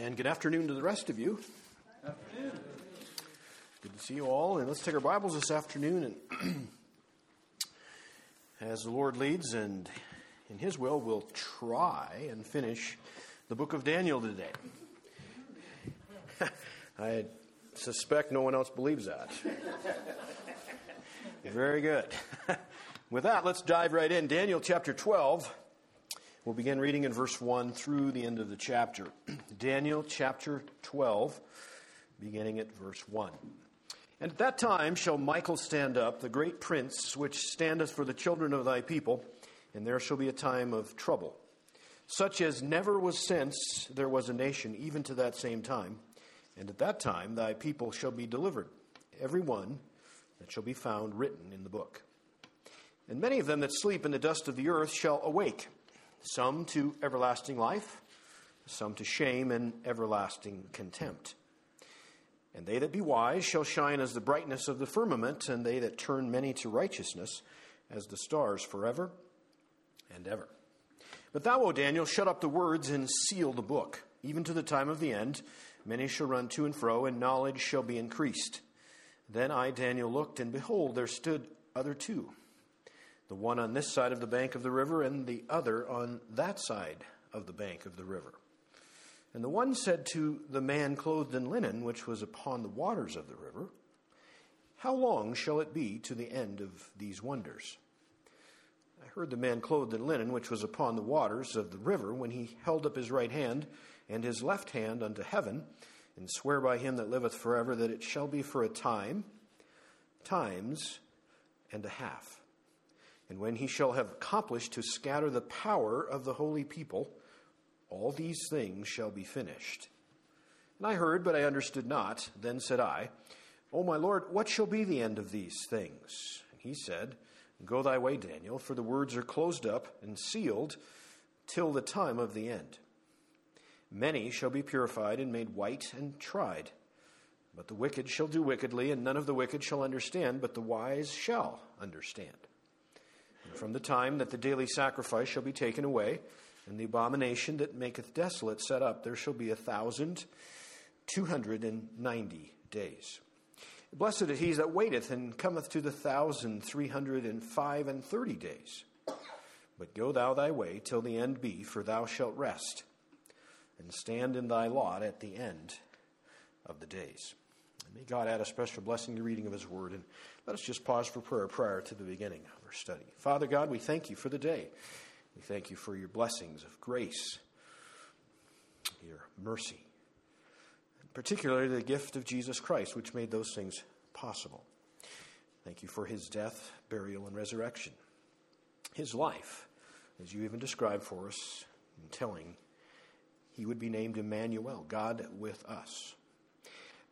And good afternoon to the rest of you. Afternoon. Good to see you all. And let's take our Bibles this afternoon and as the Lord leads and in His will, we'll try and finish the book of Daniel today. I suspect no one else believes that. Very good. With that, let's dive right in. Daniel chapter 12. We'll begin reading in verse 1 through the end of the chapter. Daniel chapter 12, beginning at verse 1. And at that time shall Michael stand up, the great prince, which standeth for the children of thy people, and there shall be a time of trouble, such as never was since there was a nation, even to that same time. And at that time thy people shall be delivered, every one that shall be found written in the book. And many of them that sleep in the dust of the earth shall awake some to everlasting life, some to shame and everlasting contempt. And they that be wise shall shine as the brightness of the firmament, and they that turn many to righteousness as the stars forever and ever. But thou, O Daniel, shut up the words and seal the book, even to the time of the end. Many shall run to and fro, and knowledge shall be increased. Then I, Daniel, looked, and behold, there stood other two the one on this side of the bank of the river and the other on that side of the bank of the river. And the one said to the man clothed in linen, which was upon the waters of the river, How long shall it be to the end of these wonders? I heard the man clothed in linen, which was upon the waters of the river, when he held up his right hand and his left hand unto heaven, and swear by him that liveth forever that it shall be for a time, times, and a half and when he shall have accomplished to scatter the power of the holy people, all these things shall be finished. And I heard, but I understood not. Then said I, O my Lord, what shall be the end of these things? And he said, Go thy way, Daniel, for the words are closed up and sealed till the time of the end. Many shall be purified and made white and tried. But the wicked shall do wickedly, and none of the wicked shall understand, but the wise shall understand. From the time that the daily sacrifice shall be taken away, and the abomination that maketh desolate set up, there shall be a thousand two hundred and ninety days. Blessed is he that waiteth and cometh to the thousand three hundred and five and thirty days. But go thou thy way till the end be, for thou shalt rest, and stand in thy lot at the end of the days. And may God add a special blessing to reading of His Word. And let us just pause for prayer prior to the beginning of our study. Father God, we thank you for the day. We thank you for your blessings of grace, your mercy, and particularly the gift of Jesus Christ, which made those things possible. Thank you for his death, burial, and resurrection. His life, as you even described for us in telling, he would be named Emmanuel, God with us.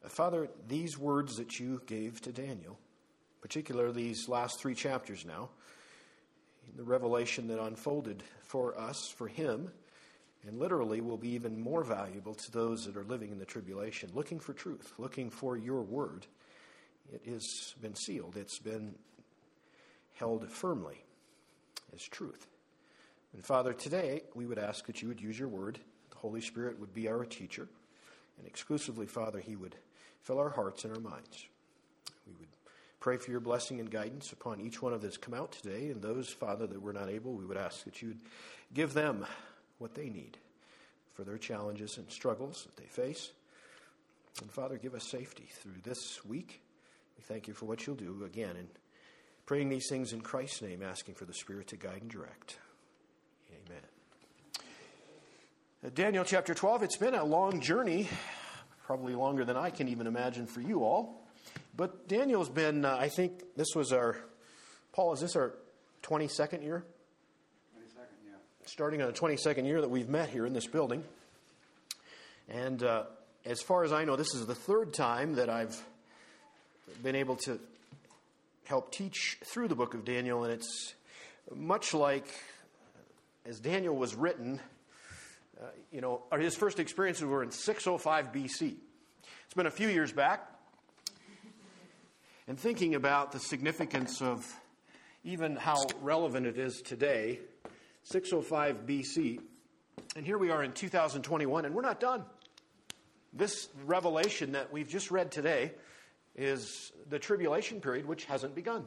Father, these words that you gave to Daniel, particularly these last three chapters now, the revelation that unfolded for us, for him, and literally will be even more valuable to those that are living in the tribulation, looking for truth, looking for your word. It has been sealed, it's been held firmly as truth. And Father, today we would ask that you would use your word. The Holy Spirit would be our teacher. And exclusively, Father, He would fill our hearts and our minds. We would pray for your blessing and guidance upon each one of that's come out today. And those, Father, that were not able, we would ask that you would give them what they need for their challenges and struggles that they face. And Father, give us safety through this week. We thank you for what you'll do again. And praying these things in Christ's name, asking for the Spirit to guide and direct. Amen. Daniel chapter 12, it's been a long journey, probably longer than I can even imagine for you all. But Daniel's been, uh, I think this was our, Paul, is this our 22nd year? 22nd, yeah. Starting on the 22nd year that we've met here in this building. And uh, as far as I know, this is the third time that I've been able to help teach through the book of Daniel, and it's much like as Daniel was written uh, you know, his first experiences were in 605 BC. It's been a few years back. And thinking about the significance of even how relevant it is today, 605 BC, and here we are in 2021, and we're not done. this revelation that we've just read today is the tribulation period, which hasn't begun.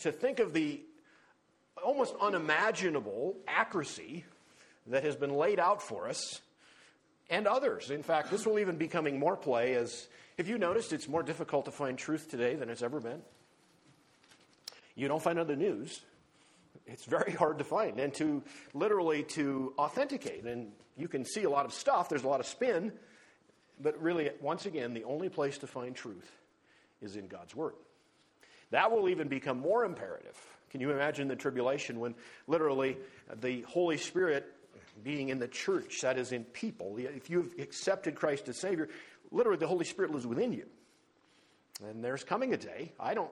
To think of the almost unimaginable accuracy that has been laid out for us and others. In fact, this will even be coming more play as, if you noticed, it's more difficult to find truth today than it's ever been. You don't find other news. It's very hard to find and to literally to authenticate. And you can see a lot of stuff, there's a lot of spin, but really, once again, the only place to find truth is in God's Word. That will even become more imperative. Can you imagine the tribulation when literally the Holy Spirit being in the church, that is in people, if you've accepted Christ as Savior, literally the Holy Spirit lives within you. And there's coming a day, I don't,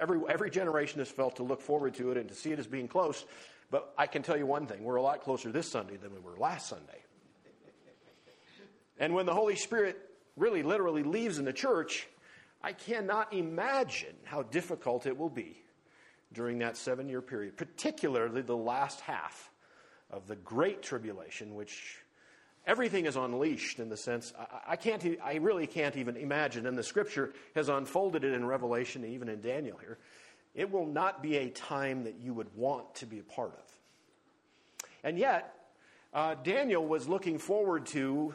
every, every generation has felt to look forward to it and to see it as being close, but I can tell you one thing we're a lot closer this Sunday than we were last Sunday. And when the Holy Spirit really literally leaves in the church, I cannot imagine how difficult it will be during that seven year period, particularly the last half of the Great Tribulation, which everything is unleashed in the sense I, I, can't I really can't even imagine. And the scripture has unfolded it in revelation even in daniel here. It will not be a time that you would want to be a part of. And yet uh, daniel was looking forward to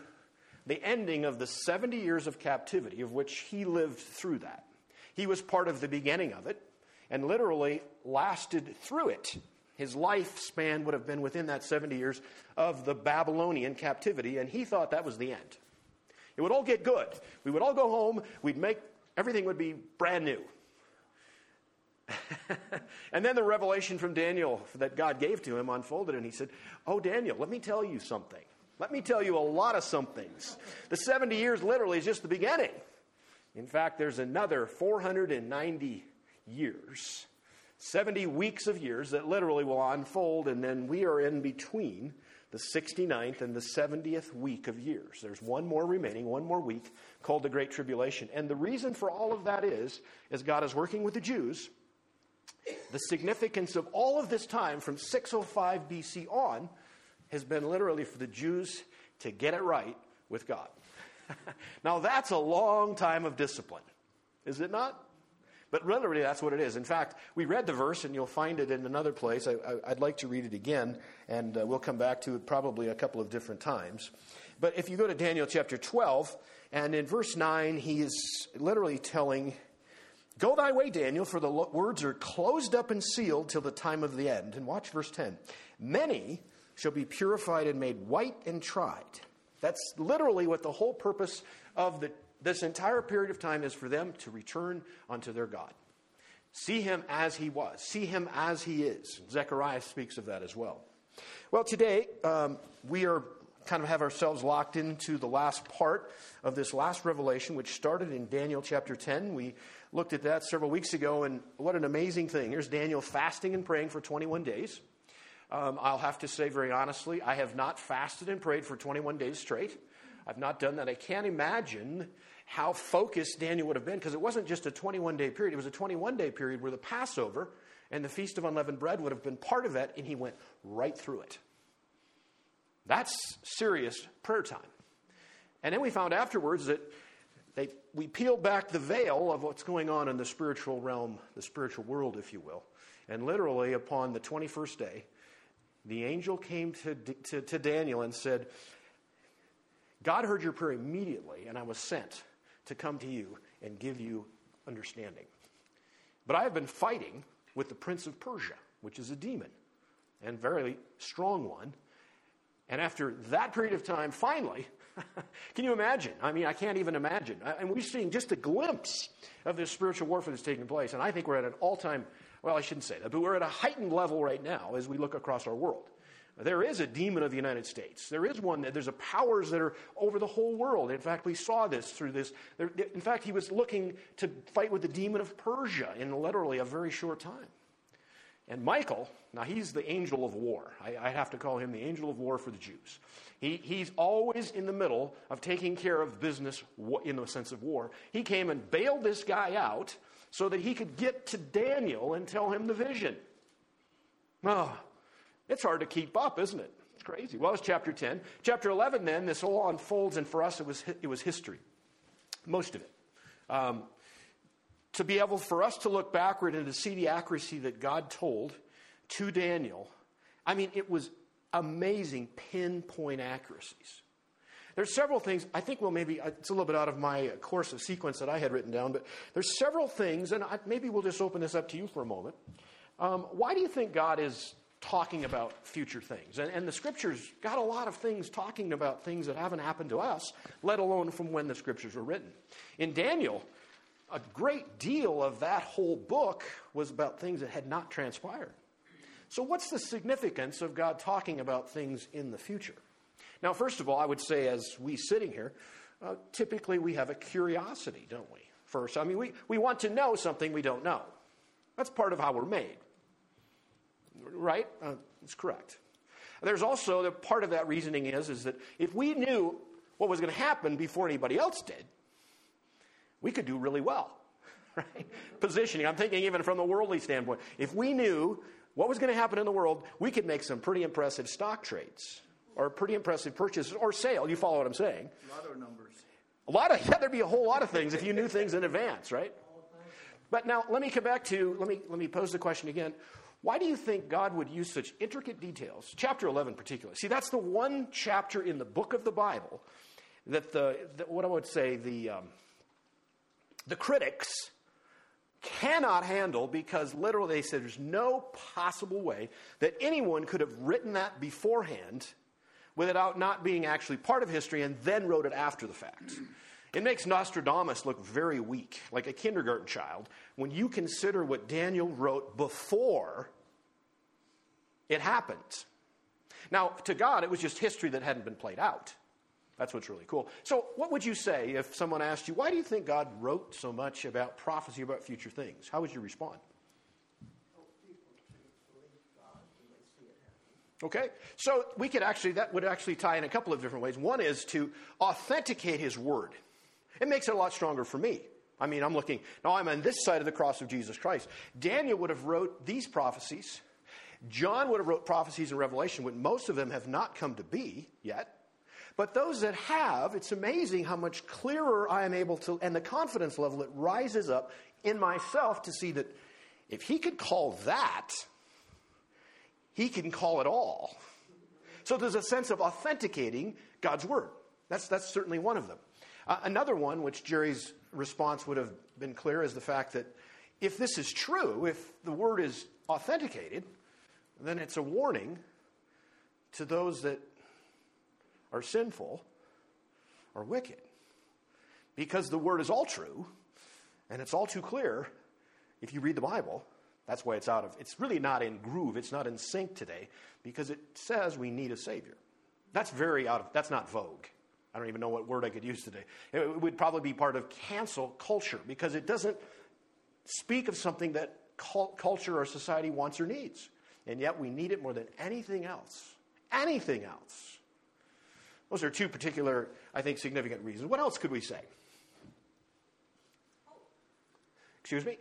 the ending of the 70 years of captivity of which he lived through that. He was part of the beginning of it and literally lasted through it his lifespan would have been within that 70 years of the Babylonian captivity, and he thought that was the end. It would all get good. We would all go home, we'd make everything would be brand new. and then the revelation from Daniel that God gave to him unfolded, and he said, Oh, Daniel, let me tell you something. Let me tell you a lot of somethings. The 70 years literally is just the beginning. In fact, there's another 490 years 70 weeks of years that literally will unfold, and then we are in between the 69th and the 70th week of years. There's one more remaining, one more week called the Great Tribulation. And the reason for all of that is, as God is working with the Jews, the significance of all of this time from 605 BC on has been literally for the Jews to get it right with God. now, that's a long time of discipline, is it not? But literally, that's what it is. In fact, we read the verse, and you'll find it in another place. I, would like to read it again, and uh, we'll come back to it probably a couple of different times. But if you go to Daniel chapter 12, and in verse 9, he is literally telling, Go thy way, Daniel, for the words are closed up and sealed till the time of the end. And watch verse 10. Many shall be purified and made white and tried. That's literally what the whole purpose of the this entire period of time is for them to return unto their God. See him as he was, see him as he is. Zechariah speaks of that as well. Well, today um, we are kind of have ourselves locked into the last part of this last revelation, which started in Daniel chapter 10. We looked at that several weeks ago, and what an amazing thing. Here's Daniel fasting and praying for 21 days. Um, I'll have to say very honestly, I have not fasted and prayed for 21 days straight. I've not done that. I can't imagine how focused Daniel would have been because it wasn't just a 21 day period, it was a 21 day period where the Passover and the Feast of Unleavened Bread would have been part of it, and he went right through it. That's serious prayer time. And then we found afterwards that they, we peeled back the veil of what's going on in the spiritual realm, the spiritual world, if you will. And literally, upon the 21st day, the angel came to, to, to Daniel and said, God heard your prayer immediately, and I was sent to come to you and give you understanding. But I have been fighting with the prince of Persia, which is a demon, and very strong one. And after that period of time, finally, can you imagine? I mean, I can't even imagine. And we're seeing just a glimpse of this spiritual warfare that's taking place. And I think we're at an all time, well, I shouldn't say that, but we're at a heightened level right now as we look across our world. There is a demon of the United States. There is one that there's a powers that are over the whole world. In fact, we saw this through this. In fact, he was looking to fight with the demon of Persia in literally a very short time. And Michael, now he's the angel of war. I, I have to call him the angel of war for the Jews. He, he's always in the middle of taking care of business in the sense of war. He came and bailed this guy out so that he could get to Daniel and tell him the vision. Oh, it's hard to keep up, isn't it? It's crazy. Well, it's chapter 10. Chapter 11, then, this all unfolds, and for us, it was, it was history. Most of it. Um, to be able for us to look backward and to see the accuracy that God told to Daniel, I mean, it was amazing pinpoint accuracies. There's several things, I think, well, maybe it's a little bit out of my course of sequence that I had written down, but there's several things, and I, maybe we'll just open this up to you for a moment. Um, why do you think God is talking about future things? And, and the scriptures got a lot of things talking about things that haven't happened to us, let alone from when the scriptures were written. In Daniel, a great deal of that whole book was about things that had not transpired. So, what's the significance of God talking about things in the future? Now, first of all, I would say, as we sitting here, uh, typically we have a curiosity, don't we? First, I mean, we, we want to know something we don't know. That's part of how we're made. Right? Uh, that's correct. There's also the part of that reasoning is, is that if we knew what was going to happen before anybody else did, we could do really well. Right? Positioning. I'm thinking even from the worldly standpoint. If we knew what was going to happen in the world, we could make some pretty impressive stock trades or pretty impressive purchases or sale. You follow what I'm saying? A lot of numbers. A lot of, yeah, there'd be a whole lot of things if you knew things in advance, right? But now let me come back to, let me, let me pose the question again. Why do you think God would use such intricate details? Chapter 11, particularly. See, that's the one chapter in the book of the Bible that the, what I would say, the, um, the critics cannot handle because literally they said there's no possible way that anyone could have written that beforehand without not being actually part of history and then wrote it after the fact. It makes Nostradamus look very weak, like a kindergarten child, when you consider what Daniel wrote before it happened. Now, to God, it was just history that hadn't been played out. That's what's really cool. So, what would you say if someone asked you, why do you think God wrote so much about prophecy about future things? How would you respond? Okay? So we could actually, that would actually tie in a couple of different ways. One is to authenticate his word. It makes it a lot stronger for me. I mean, I'm looking, now I'm on this side of the cross of Jesus Christ. Daniel would have wrote these prophecies. John would have wrote prophecies in Revelation when most of them have not come to be yet. But those that have, it's amazing how much clearer I am able to, and the confidence level that rises up in myself to see that if he could call that, he can call it all. So there's a sense of authenticating God's word. That's, that's certainly one of them. Uh, another one, which Jerry's response would have been clear, is the fact that if this is true, if the word is authenticated, then it's a warning to those that are sinful or wicked. Because the word is all true and it's all too clear if you read the Bible. That's why it's out of, it's really not in groove, it's not in sync today because it says we need a Savior. That's very out of, that's not vogue. I don't even know what word I could use today. It would probably be part of cancel culture because it doesn't speak of something that culture or society wants or needs. And yet we need it more than anything else. Anything else. Those are two particular, I think, significant reasons. What else could we say? Excuse me?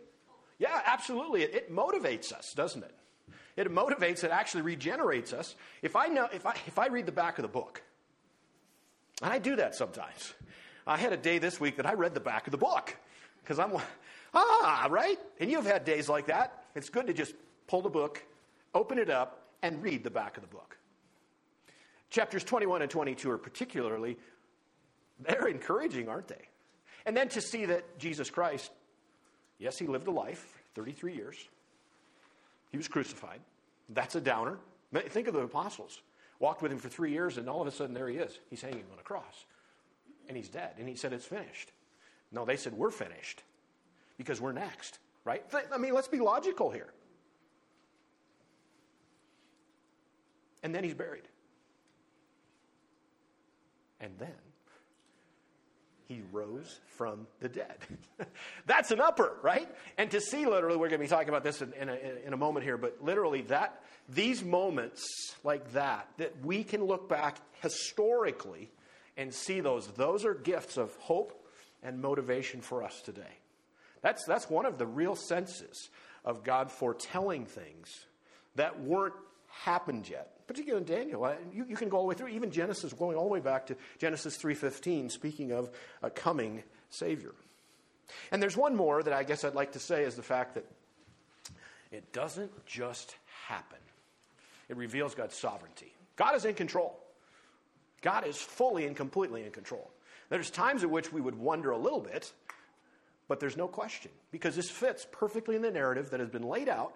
Yeah, absolutely. It, it, motivates us, doesn't it? It motivates, it actually regenerates us. If I know, if I, if I read the back of the book, and I do that sometimes. I had a day this week that I read the back of the book because I'm, like, ah, right? And you've had days like that. It's good to just pull the book, open it up, and read the back of the book. Chapters 21 and 22 are particularly, they're encouraging, aren't they? And then to see that Jesus Christ, yes, he lived a life, 33 years. He was crucified. That's a downer. Think of the apostles. Walked with him for three years, and all of a sudden, there he is. He's hanging on a cross. And he's dead. And he said, It's finished. No, they said, We're finished because we're next, right? I mean, let's be logical here. And then he's buried. And then he rose from the dead. That's an upper, right? And to see literally, we're going to be talking about this in, in, a, in, a, moment here, but literally that these moments like that, that we can look back historically and see those, those are gifts of hope and motivation for us today. That's, that's one of the real senses of God foretelling things that weren't happened yet. Particularly in Daniel, you, you can go all the way through. Even Genesis, going all the way back to Genesis three fifteen, speaking of a coming Savior. And there's one more that I guess I'd like to say is the fact that it doesn't just happen. It reveals God's sovereignty. God is in control. God is fully and completely in control. There's times at which we would wonder a little bit, but there's no question because this fits perfectly in the narrative that has been laid out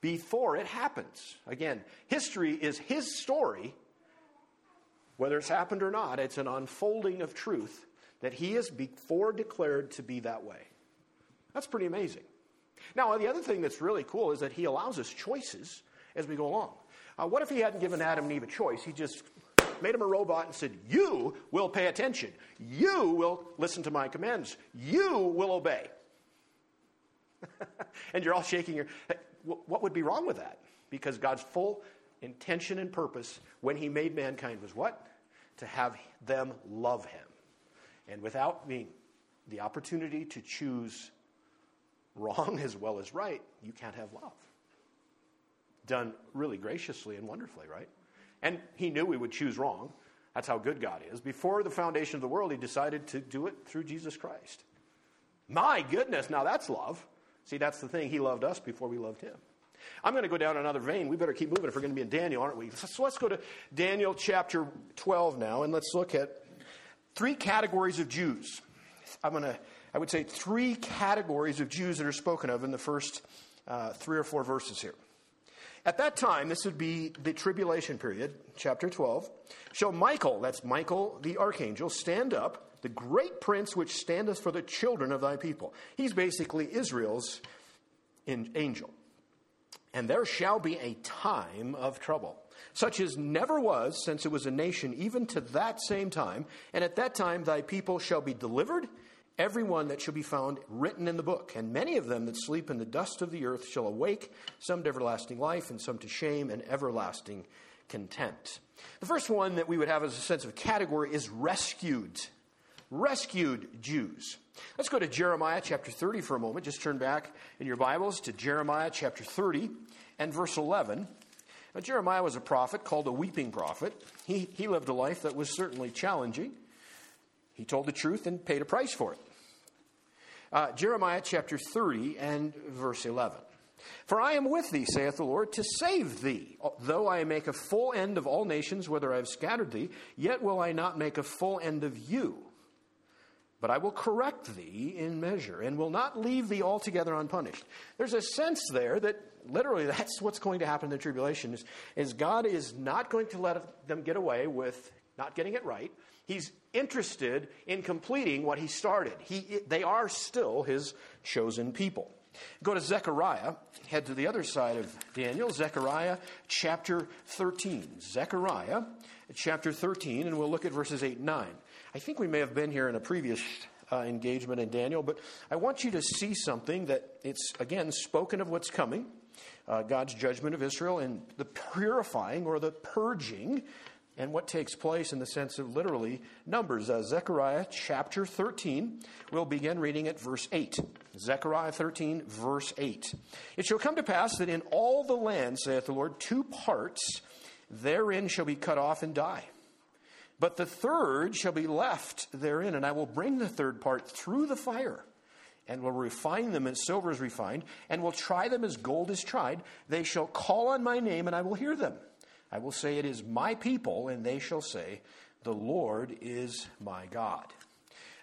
before it happens. Again, history is his story. Whether it's happened or not, it's an unfolding of truth that he has before declared to be that way. That's pretty amazing. Now, the other thing that's really cool is that he allows us choices as we go along. Uh, what if he hadn't given Adam and Eve a choice? He just made him a robot and said, You will pay attention. You will listen to my commands. You will obey. and you're all shaking your head. What would be wrong with that? Because God's full intention and purpose when he made mankind was what? To have them love him. And without being the opportunity to choose wrong as well as right, you can't have love. Done really graciously and wonderfully, right? And he knew we would choose wrong. That's how good God is. Before the foundation of the world, he decided to do it through Jesus Christ. My goodness, now that's love. See, that's the thing. He loved us before we loved him. I'm going to go down another vein. We better keep moving if we're going to be in Daniel, aren't we? So let's go to Daniel chapter 12 now, and let's look at three categories of Jews. I'm going to, I would say, three categories of Jews that are spoken of in the first uh, three or four verses here. At that time, this would be the tribulation period, chapter 12. Shall Michael, that's Michael the archangel, stand up, the great prince which standeth for the children of thy people. He's basically Israel's angel. And there shall be a time of trouble such as never was since it was a nation, even to that same time. And at that time thy people shall be delivered, every one that shall be found written in the book. And many of them that sleep in the dust of the earth shall awake, some to everlasting life, and some to shame and everlasting contempt. The first one that we would have as a sense of category is rescued. Rescued Jews. Let's go to Jeremiah chapter 30 for a moment. Just turn back in your Bibles to Jeremiah chapter 30 and verse 11. Now, Jeremiah was a prophet called a weeping prophet. He, he lived a life that was certainly challenging. He told the truth and paid a price for it. Uh, Jeremiah chapter 30 and verse 11. For I am with thee, saith the Lord, to save thee. Though I make a full end of all nations, whither I have scattered thee, yet will I not make a full end of you. But I will correct thee in measure, and will not leave thee altogether unpunished. There's a sense there that literally that's what's going to happen in the tribulation is, is God is not going to let them get away with not getting it right. He's interested in completing what he started. He, they are still his chosen people. Go to Zechariah, head to the other side of Daniel, Zechariah chapter 13. Zechariah chapter 13, and we'll look at verses 8 and 9. I think we may have been here in a previous uh, engagement in Daniel, but I want you to see something that it's, again, spoken of what's coming uh, God's judgment of Israel and the purifying or the purging and what takes place in the sense of literally numbers. Uh, Zechariah chapter 13, we'll begin reading at verse 8. Zechariah 13, verse 8. It shall come to pass that in all the land, saith the Lord, two parts therein shall be cut off and die. But the third shall be left therein, and I will bring the third part through the fire and will refine them as silver is refined, and will try them as gold is tried. They shall call on my name, and I will hear them. I will say, It is my people, and they shall say, The Lord is my God.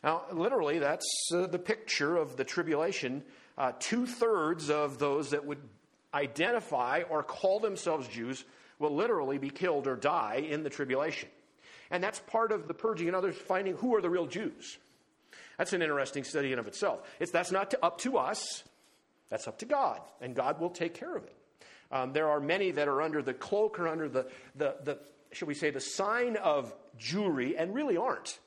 Now, literally, that's uh, the picture of the tribulation. Uh, Two thirds of those that would identify or call themselves Jews will literally be killed or die in the tribulation. And that's part of the purging and others finding who are the real Jews. That's an interesting study in of itself. It's, that's not to, up to us. That's up to God, and God will take care of it. Um, there are many that are under the cloak or under the, the, the, shall we say, the sign of Jewry, and really aren't.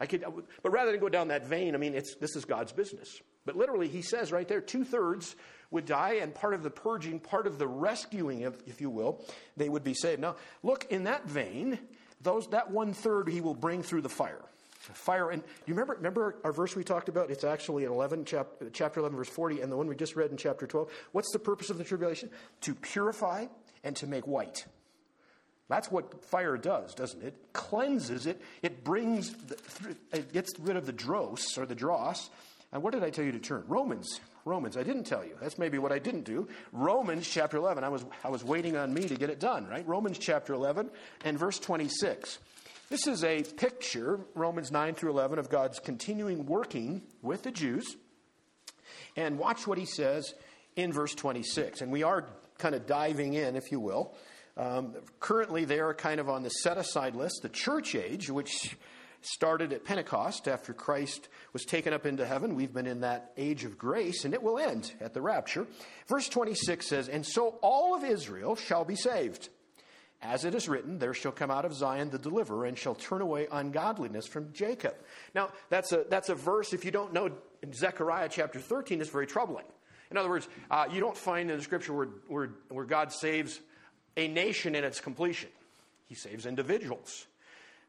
I could, but rather than go down that vein, I mean, it's, this is God's business. But literally, he says right there, two thirds would die, and part of the purging, part of the rescuing, if, if you will, they would be saved. Now, look, in that vein, those, that one third he will bring through the fire. Fire. And you remember, remember our verse we talked about? It's actually in 11, chap, chapter 11, verse 40, and the one we just read in chapter 12. What's the purpose of the tribulation? To purify and to make white. That's what fire does, doesn't it? It cleanses it. It brings, the, it gets rid of the dross or the dross. And what did I tell you to turn? Romans. Romans. I didn't tell you. That's maybe what I didn't do. Romans chapter 11. I was, I was waiting on me to get it done, right? Romans chapter 11 and verse 26. This is a picture, Romans 9 through 11, of God's continuing working with the Jews. And watch what he says in verse 26. And we are kind of diving in, if you will. Um, currently, they are kind of on the set aside list, the church age, which started at Pentecost after Christ was taken up into heaven. We've been in that age of grace, and it will end at the rapture. Verse 26 says, And so all of Israel shall be saved. As it is written, there shall come out of Zion the deliverer and shall turn away ungodliness from Jacob. Now, that's a, that's a verse, if you don't know Zechariah chapter 13, is very troubling. In other words, uh, you don't find in the scripture where, where, where God saves a nation in its completion. He saves individuals.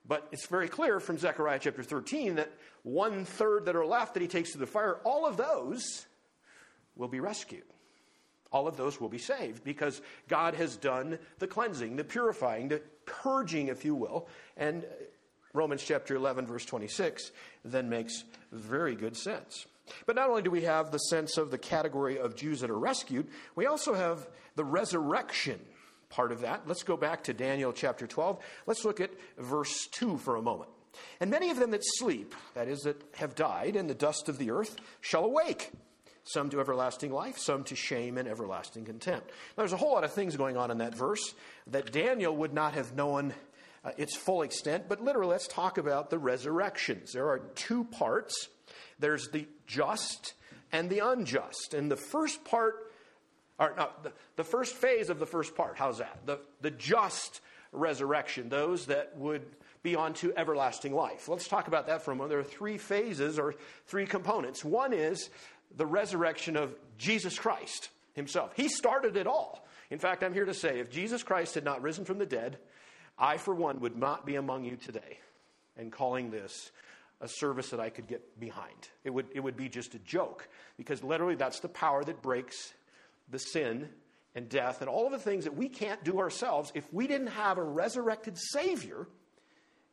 But it's very clear from Zechariah chapter 13 that one third that are left that he takes to the fire, all of those will be rescued. All of those will be saved because God has done the cleansing, the purifying, the purging, if you will. And Romans chapter 11, verse 26, then makes very good sense. But not only do we have the sense of the category of Jews that are rescued, we also have the resurrection part of that. Let's go back to Daniel chapter 12. Let's look at verse 2 for a moment. And many of them that sleep, that is, that have died in the dust of the earth, shall awake. Some to everlasting life, some to shame and everlasting contempt. Now, there's a whole lot of things going on in that verse that Daniel would not have known uh, its full extent, but literally, let's talk about the resurrections. There are two parts there's the just and the unjust. And the first part or no, the, the first phase of the first part, how's that? The, the just resurrection, those that would be on to everlasting life. Let's talk about that for a moment. There are three phases or three components. One is the resurrection of Jesus Christ himself. He started it all. In fact, I'm here to say if Jesus Christ had not risen from the dead, I, for one, would not be among you today and calling this a service that I could get behind. It would, it would be just a joke because literally that's the power that breaks the sin and death and all of the things that we can't do ourselves, if we didn't have a resurrected Savior,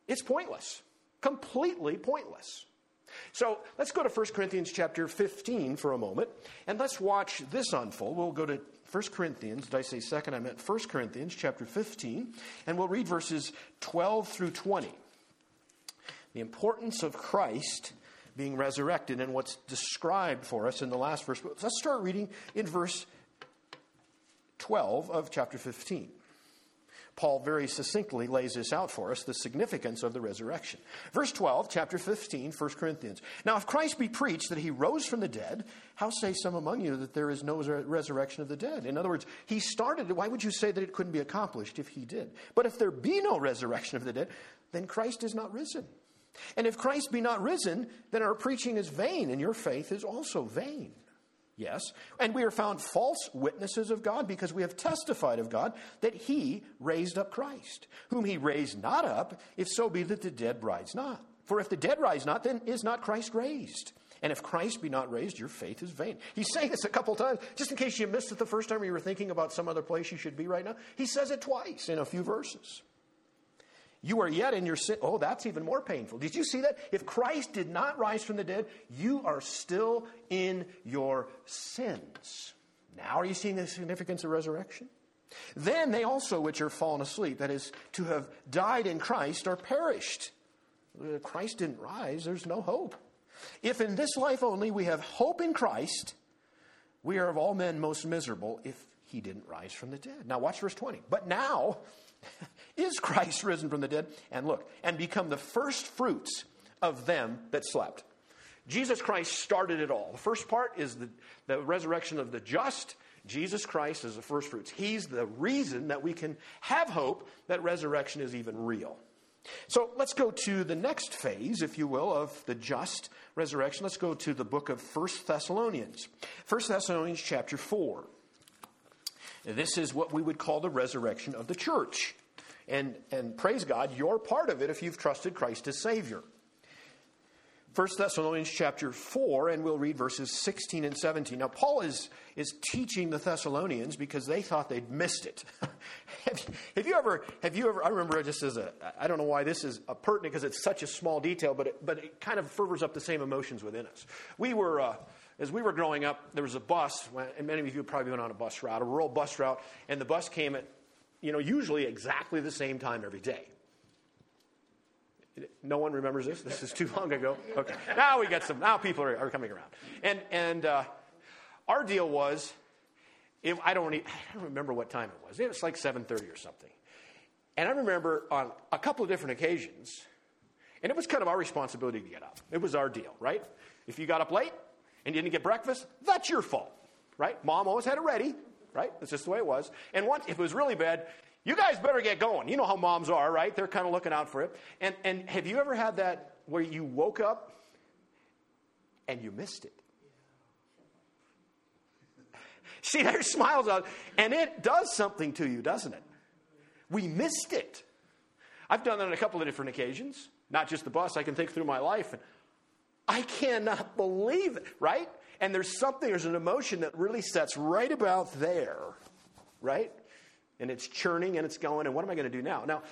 it's pointless. Completely pointless. So let's go to 1 Corinthians chapter 15 for a moment, and let's watch this unfold. We'll go to 1 Corinthians. Did I say second? I meant 1 Corinthians chapter 15, and we'll read verses 12 through 20. The importance of Christ being resurrected and what's described for us in the last verse. Let's start reading in verse 12 of chapter 15. Paul very succinctly lays this out for us the significance of the resurrection. Verse 12, chapter 15, 1 Corinthians. Now, if Christ be preached that he rose from the dead, how say some among you that there is no resurrection of the dead? In other words, he started it. Why would you say that it couldn't be accomplished if he did? But if there be no resurrection of the dead, then Christ is not risen. And if Christ be not risen, then our preaching is vain, and your faith is also vain. Yes. And we are found false witnesses of God because we have testified of God that he raised up Christ, whom he raised not up, if so be that the dead rise not. For if the dead rise not, then is not Christ raised. And if Christ be not raised, your faith is vain. He's saying this a couple times, just in case you missed it the first time or you were thinking about some other place you should be right now. He says it twice in a few verses. You are yet in your sin. Oh, that's even more painful. Did you see that? If Christ did not rise from the dead, you are still in your sins. Now are you seeing the significance of resurrection? Then they also, which are fallen asleep, that is, to have died in Christ, are perished. Uh, Christ didn't rise, there's no hope. If in this life only we have hope in Christ, we are of all men most miserable if he didn't rise from the dead. Now, watch verse 20. But now, is Christ risen from the dead? And look, and become the first fruits of them that slept. Jesus Christ started it all. The first part is the, the resurrection of the just. Jesus Christ is the first fruits. He's the reason that we can have hope that resurrection is even real. So let's go to the next phase, if you will, of the just resurrection. Let's go to the book of First Thessalonians. First Thessalonians chapter 4. This is what we would call the resurrection of the church. And, and praise God, you're part of it if you've trusted Christ as Savior. 1 Thessalonians chapter 4, and we'll read verses 16 and 17. Now, Paul is, is teaching the Thessalonians because they thought they'd missed it. have, have, you ever, have you ever, I remember just as a, I don't know why this is pertinent because it's such a small detail, but it, but it kind of fervors up the same emotions within us. We were, uh, as we were growing up, there was a bus, and many of you probably been on a bus route, a rural bus route, and the bus came at, you know, usually exactly the same time every day. No one remembers this. This is too long ago. Okay, now we get some. Now people are, are coming around, and and uh, our deal was, if I don't, I don't remember what time it was. It was like seven thirty or something, and I remember on a couple of different occasions, and it was kind of our responsibility to get up. It was our deal, right? If you got up late and you didn't get breakfast, that's your fault, right? Mom always had it ready, right? That's just the way it was. And once, if it was really bad, you guys better get going. You know how moms are, right? They're kind of looking out for it. And, and have you ever had that where you woke up and you missed it? See, there's smiles on, and it does something to you, doesn't it? We missed it. I've done that on a couple of different occasions, not just the bus. I can think through my life, and I cannot believe it, right? And there's something, there's an emotion that really sets right about there, right? and it's churning and it's going, and what am I going to do now? Now,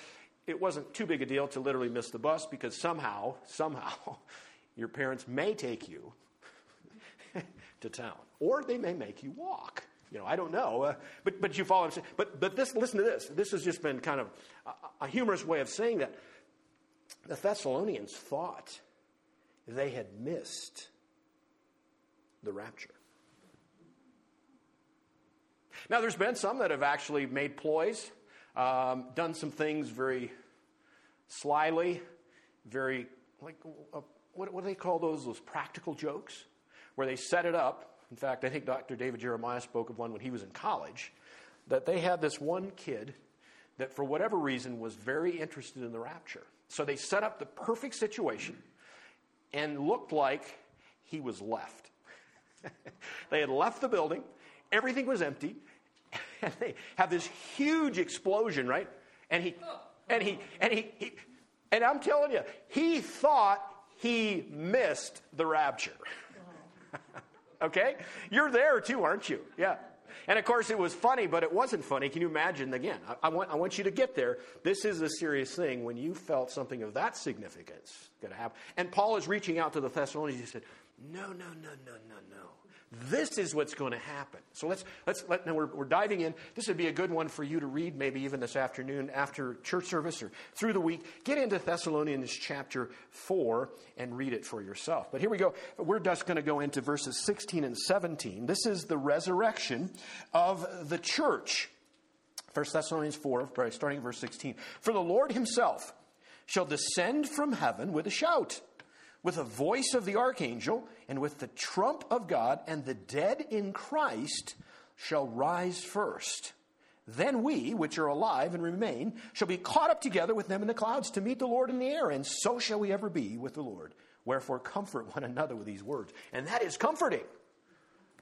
it wasn't too big a deal to literally miss the bus because somehow, somehow, your parents may take you to town, or they may make you walk. You know, I don't know, uh, but but you follow. But but this, listen to this. This has just been kind of a, a humorous way of saying that the Thessalonians thought they had missed the rapture. Now, there's been some that have actually made ploys, um, done some things very slyly, very, like, uh, what, what do they call those? Those practical jokes, where they set it up. In fact, I think Dr. David Jeremiah spoke of one when he was in college, that they had this one kid that, for whatever reason, was very interested in the rapture. So they set up the perfect situation and looked like he was left. they had left the building, everything was empty, and they have this huge explosion, right? And he, and he, and he, he and I'm telling you, he thought he missed the rapture. okay? You're there too, aren't you? Yeah. And of course, it was funny, but it wasn't funny. Can you imagine? Again, I, I, want, I want you to get there. This is a serious thing when you felt something of that significance going to happen. And Paul is reaching out to the Thessalonians. He said, No, no, no, no, no, no. This is what's going to happen. So let's, let's let, now we're, we're diving in. This would be a good one for you to read maybe even this afternoon after church service or through the week. Get into Thessalonians chapter 4 and read it for yourself. But here we go. We're just going to go into verses 16 and 17. This is the resurrection of the church. 1 Thessalonians 4, starting verse 16. For the Lord himself shall descend from heaven with a shout with a voice of the archangel and with the trump of God, and the dead in Christ shall rise first. Then we, which are alive and remain, shall be caught up together with them in the clouds to meet the Lord in the air, and so shall we ever be with the Lord. Wherefore, comfort one another with these words. And that is comforting.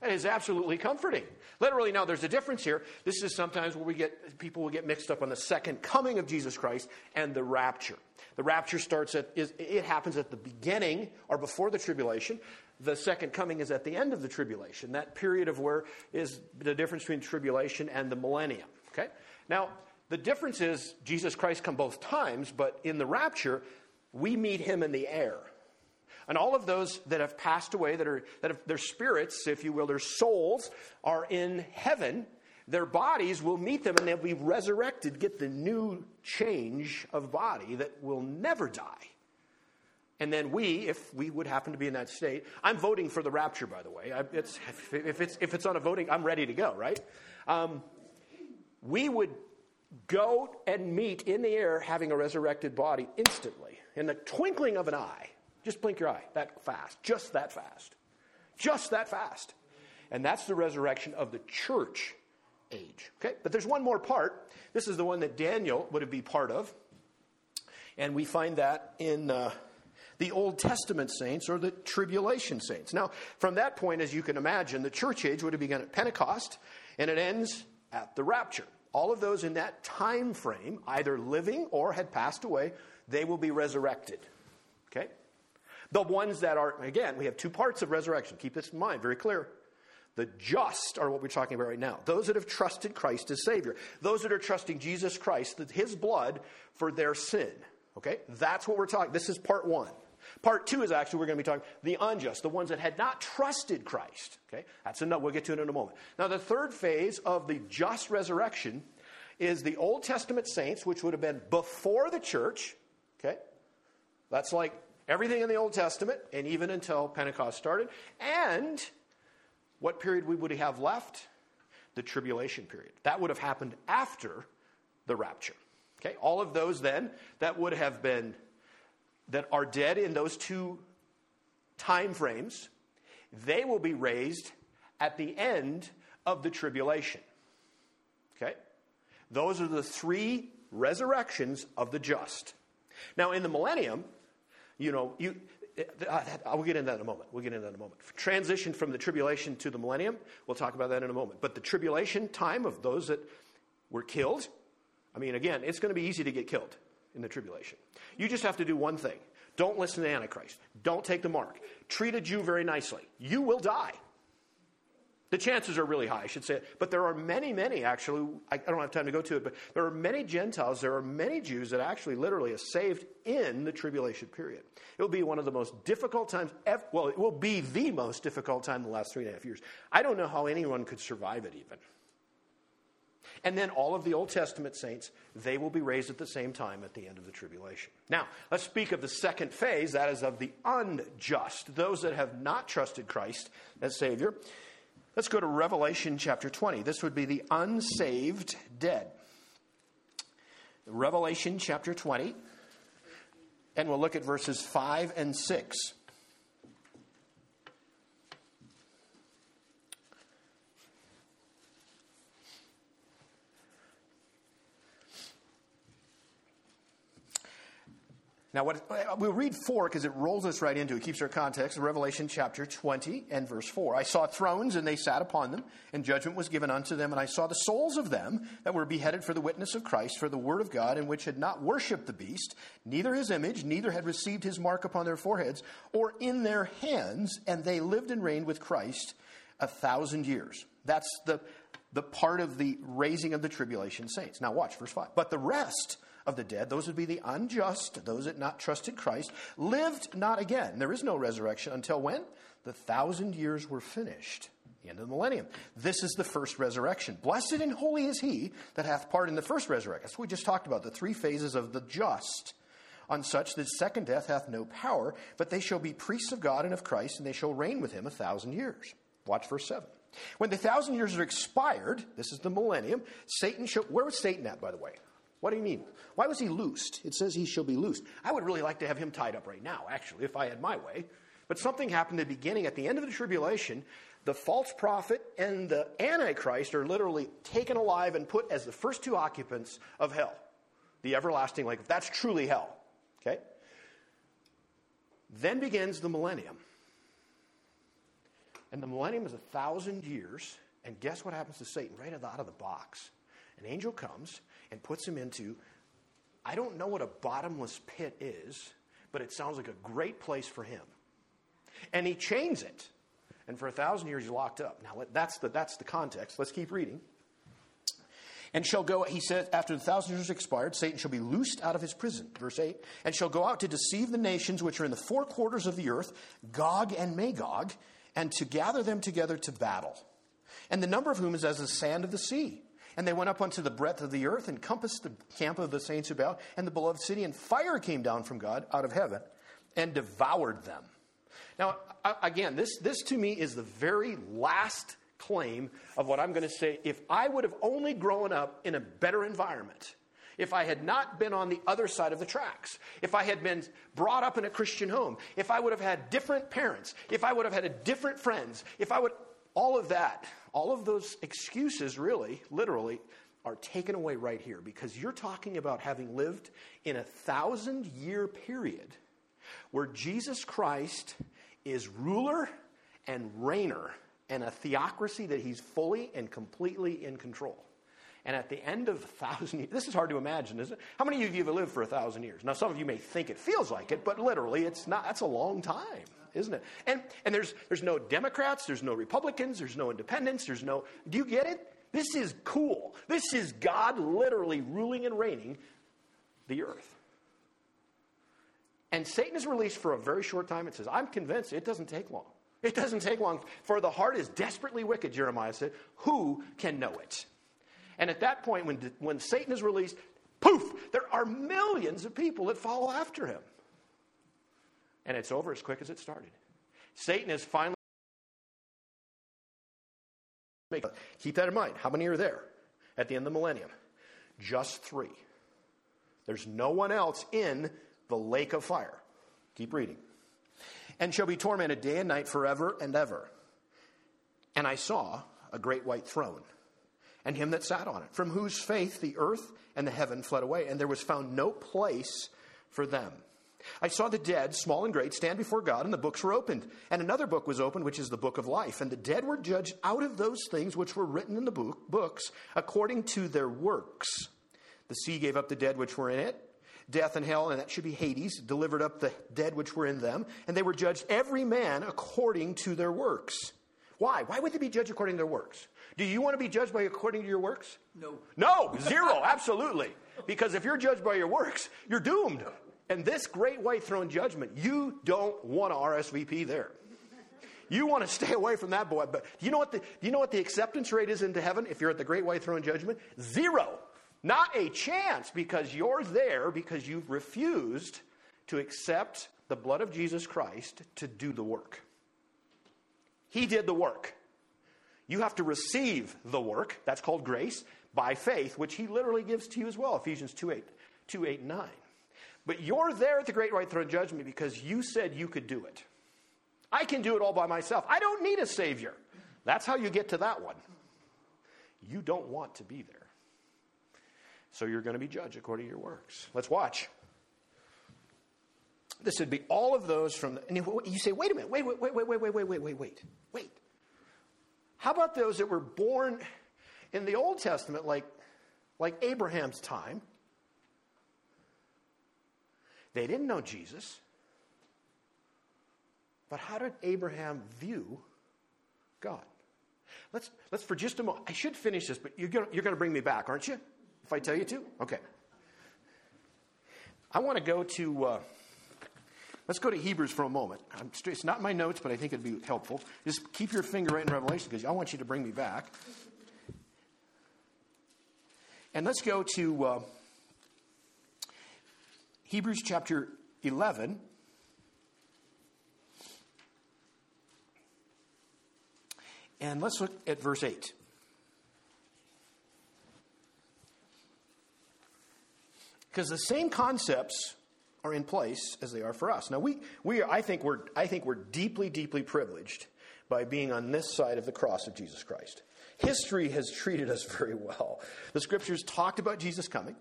That is absolutely comforting. Literally, now there's a difference here. This is sometimes where we get people will get mixed up on the second coming of Jesus Christ and the rapture. The rapture starts at is, it happens at the beginning or before the tribulation. The second coming is at the end of the tribulation. That period of where is the difference between tribulation and the millennium. Okay? Now, the difference is Jesus Christ come both times, but in the rapture, we meet him in the air. And all of those that have passed away, that are that have, their spirits, if you will, their souls are in heaven. Their bodies will meet them and they'll be resurrected, get the new change of body that will never die. And then we, if we would happen to be in that state, I'm voting for the rapture, by the way. I, it's, if, it's, if it's on a voting, I'm ready to go, right? Um, we would go and meet in the air having a resurrected body instantly, in the twinkling of an eye. Just blink your eye that fast, just that fast, just that fast. And that's the resurrection of the church age. Okay? But there's one more part. This is the one that Daniel would have be part of. And we find that in uh, the Old Testament saints or the tribulation saints. Now, from that point, as you can imagine, the church age would have begun at Pentecost and it ends at the rapture. All of those in that time frame, either living or had passed away, they will be resurrected. Okay? The ones that are, again, we have two parts of resurrection. Keep this in mind, very clear. The just are what we're talking about right now. Those that have trusted Christ as Savior. Those that are trusting Jesus Christ, His blood for their sin. Okay? That's what we're talking. This is part one. Part two is actually, we're going to be talking the unjust, the ones that had not trusted Christ. Okay? That's enough. We'll get to it in a moment. Now, the third phase of the just resurrection is the Old Testament saints, which would have been before the church. Okay? That's like everything in the Old Testament, and even until Pentecost started. And what period we would have left? The tribulation period. That would have happened after the rapture. Okay? All of those then that would have been that are dead in those two time frames, they will be raised at the end of the tribulation. Okay? Those are the three resurrections of the just. Now, in the millennium, you know, you, I will get into that in a moment. We'll get into that in a moment. Transition from the tribulation to the millennium, we'll talk about that in a moment. But the tribulation time of those that were killed, I mean, again, it's going to be easy to get killed in the tribulation. You just have to do one thing don't listen to Antichrist, don't take the mark, treat a Jew very nicely. You will die. The chances are really high, I should say. But there are many, many actually, I don't have time to go to it, but there are many Gentiles, there are many Jews that actually literally are saved in the tribulation period. It will be one of the most difficult times, ever, well, it will be the most difficult time in the last three and a half years. I don't know how anyone could survive it even. And then all of the Old Testament saints, they will be raised at the same time at the end of the tribulation. Now, let's speak of the second phase, that is of the unjust, those that have not trusted Christ as Savior. Let's go to Revelation chapter 20. This would be the unsaved dead. Revelation chapter 20, and we'll look at verses 5 and 6. Now, what, uh, we'll read four because it rolls us right into it, keeps our context. Revelation chapter 20 and verse 4. I saw thrones, and they sat upon them, and judgment was given unto them. And I saw the souls of them that were beheaded for the witness of Christ, for the word of God, and which had not worshipped the beast, neither his image, neither had received his mark upon their foreheads, or in their hands, and they lived and reigned with Christ a thousand years. That's the, the part of the raising of the tribulation saints. Now, watch verse 5. But the rest of the dead, those would be the unjust, those that not trusted Christ, lived not again. There is no resurrection until when? The thousand years were finished. The end of the millennium. This is the first resurrection. Blessed and holy is he that hath part in the first resurrection. That's what we just talked about, the three phases of the just. On such that second death hath no power, but they shall be priests of God and of Christ, and they shall reign with him a thousand years. Watch verse 7. When the thousand years are expired, this is the millennium, Satan shall. Where was Satan at, by the way? What do you mean? Why was he loosed? It says he shall be loosed. I would really like to have him tied up right now, actually, if I had my way. But something happened at the beginning, at the end of the tribulation, the false prophet and the Antichrist are literally taken alive and put as the first two occupants of hell, the everlasting lake. That's truly hell. Okay? Then begins the millennium. And the millennium is a thousand years. And guess what happens to Satan right out of the box? An angel comes and puts him into, I don't know what a bottomless pit is, but it sounds like a great place for him. And he chains it. And for a thousand years, he's locked up. Now, that's the, that's the context. Let's keep reading. And shall go, he says, after the thousand years expired, Satan shall be loosed out of his prison. Verse 8. And shall go out to deceive the nations which are in the four quarters of the earth, Gog and Magog, and to gather them together to battle. And the number of whom is as the sand of the sea. And they went up unto the breadth of the earth and compassed the camp of the saints about and the beloved city, and fire came down from God out of heaven and devoured them. Now, again, this, this to me is the very last claim of what I'm going to say. If I would have only grown up in a better environment, if I had not been on the other side of the tracks, if I had been brought up in a Christian home, if I would have had different parents, if I would have had different friends, if I would, all of that, all of those excuses, really, literally, are taken away right here because you're talking about having lived in a thousand year period where Jesus Christ is ruler and reigner and a theocracy that he's fully and completely in control. And at the end of a thousand years, this is hard to imagine, isn't it? How many of you have lived for a thousand years? Now, some of you may think it feels like it, but literally, it's not. That's a long time, isn't it? And, and there's, there's no Democrats, there's no Republicans, there's no independents, there's no. Do you get it? This is cool. This is God literally ruling and reigning the earth. And Satan is released for a very short time. It says, I'm convinced it doesn't take long. It doesn't take long. For the heart is desperately wicked, Jeremiah said. Who can know it? And at that point, when, when Satan is released, poof, there are millions of people that follow after him. And it's over as quick as it started. Satan is finally. Keep that in mind. How many are there at the end of the millennium? Just three. There's no one else in the lake of fire. Keep reading. And shall be tormented day and night forever and ever. And I saw a great white throne and him that sat on it, from whose faith the earth and the heaven fled away, and there was found no place for them. I saw the dead, small and great, stand before God, and the books were opened. And another book was opened, which is the book of life. And the dead were judged out of those things which were written in the book, books according to their works. The sea gave up the dead which were in it. Death and hell, and that should be Hades, delivered up the dead which were in them. And they were judged every man according to their works. Why? Why would they be judged according to their works? Do you want to be judged by according to your works? No. No, zero, absolutely. Because if you're judged by your works, you're doomed. And this great white throne judgment, you don't want to RSVP there. You want to stay away from that boy. But do you know what the, you know what the acceptance rate is into heaven if you're at the great white throne judgment? Zero. Not a chance because you're there because you've refused to accept the blood of Jesus Christ to do the work. He did the work. You have to receive the work, that's called grace, by faith, which he literally gives to you as well, Ephesians 2 8, 2, 8 9. But you're there at the great white throne judgment because you said you could do it. I can do it all by myself. I don't need a savior. That's how you get to that one. You don't want to be there. So you're going to be judged according to your works. Let's watch. This would be all of those from the, you say, wait a minute, wait, wait, wait, wait, wait, wait, wait, wait, wait, wait. How about those that were born in the Old Testament, like, like Abraham's time? They didn't know Jesus. But how did Abraham view God? Let's, let's for just a moment. I should finish this, but you're going you're to bring me back, aren't you? If I tell you to? Okay. I want to go to. Uh, Let's go to Hebrews for a moment. it's not my notes, but I think it'd be helpful. Just keep your finger right in Revelation because I want you to bring me back. And let's go to uh, Hebrews chapter 11. And let's look at verse 8. Because the same concepts are in place as they are for us. Now, we, we are, I, think we're, I think we're deeply, deeply privileged by being on this side of the cross of Jesus Christ. History has treated us very well. The scriptures talked about Jesus coming.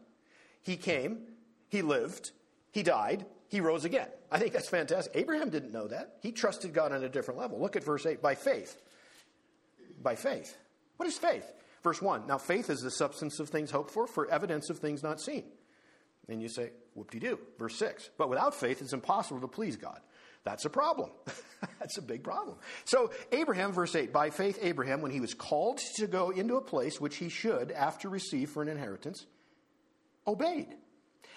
He came, he lived, he died, he rose again. I think that's fantastic. Abraham didn't know that. He trusted God on a different level. Look at verse 8 by faith. By faith. What is faith? Verse 1 Now, faith is the substance of things hoped for, for evidence of things not seen. And you say, whoop de doo. Verse 6. But without faith, it's impossible to please God. That's a problem. That's a big problem. So, Abraham, verse 8, by faith, Abraham, when he was called to go into a place which he should, after receive for an inheritance, obeyed.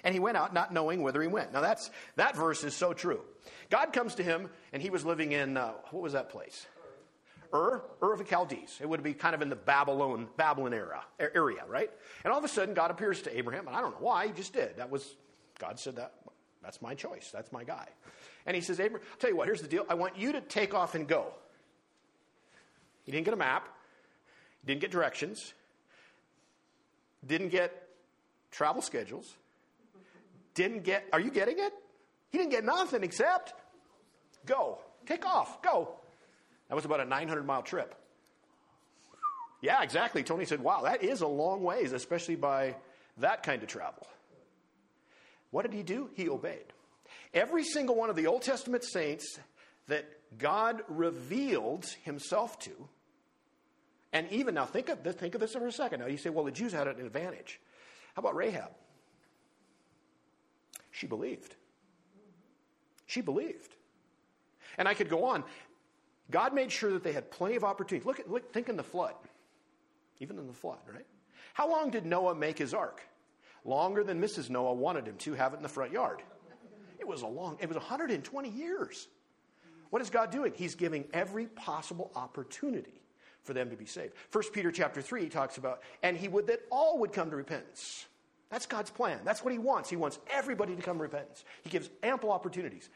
And he went out not knowing whither he went. Now, that's, that verse is so true. God comes to him, and he was living in, uh, what was that place? Ur, Ur of the Chaldees. It would be kind of in the Babylon, Babylon era, area, right? And all of a sudden, God appears to Abraham, and I don't know why, he just did. That was, God said that, that's my choice, that's my guy. And he says, Abraham, I'll tell you what, here's the deal. I want you to take off and go. He didn't get a map, didn't get directions, didn't get travel schedules, didn't get, are you getting it? He didn't get nothing except go. Take off, go. That was about a 900 mile trip. Yeah, exactly. Tony said, wow, that is a long ways, especially by that kind of travel. What did he do? He obeyed. Every single one of the Old Testament saints that God revealed himself to, And even now, think of, this, think of this for a second. Now, you say, well, the Jews had an advantage. How about Rahab? She believed. She believed. And I could go on. God made sure that they had plenty of opportunity. Look at, look, think in the flood. Even in the flood, right? How long did Noah make his ark? Longer than Mrs. Noah wanted him to have it in the front yard. It was a long, it was 120 years. What is God doing? He's giving every possible opportunity for them to be saved. First Peter chapter 3 talks about, and he would that all would come to repentance. That's God's plan. That's what he wants. He wants everybody to come repentance. He gives ample opportunities.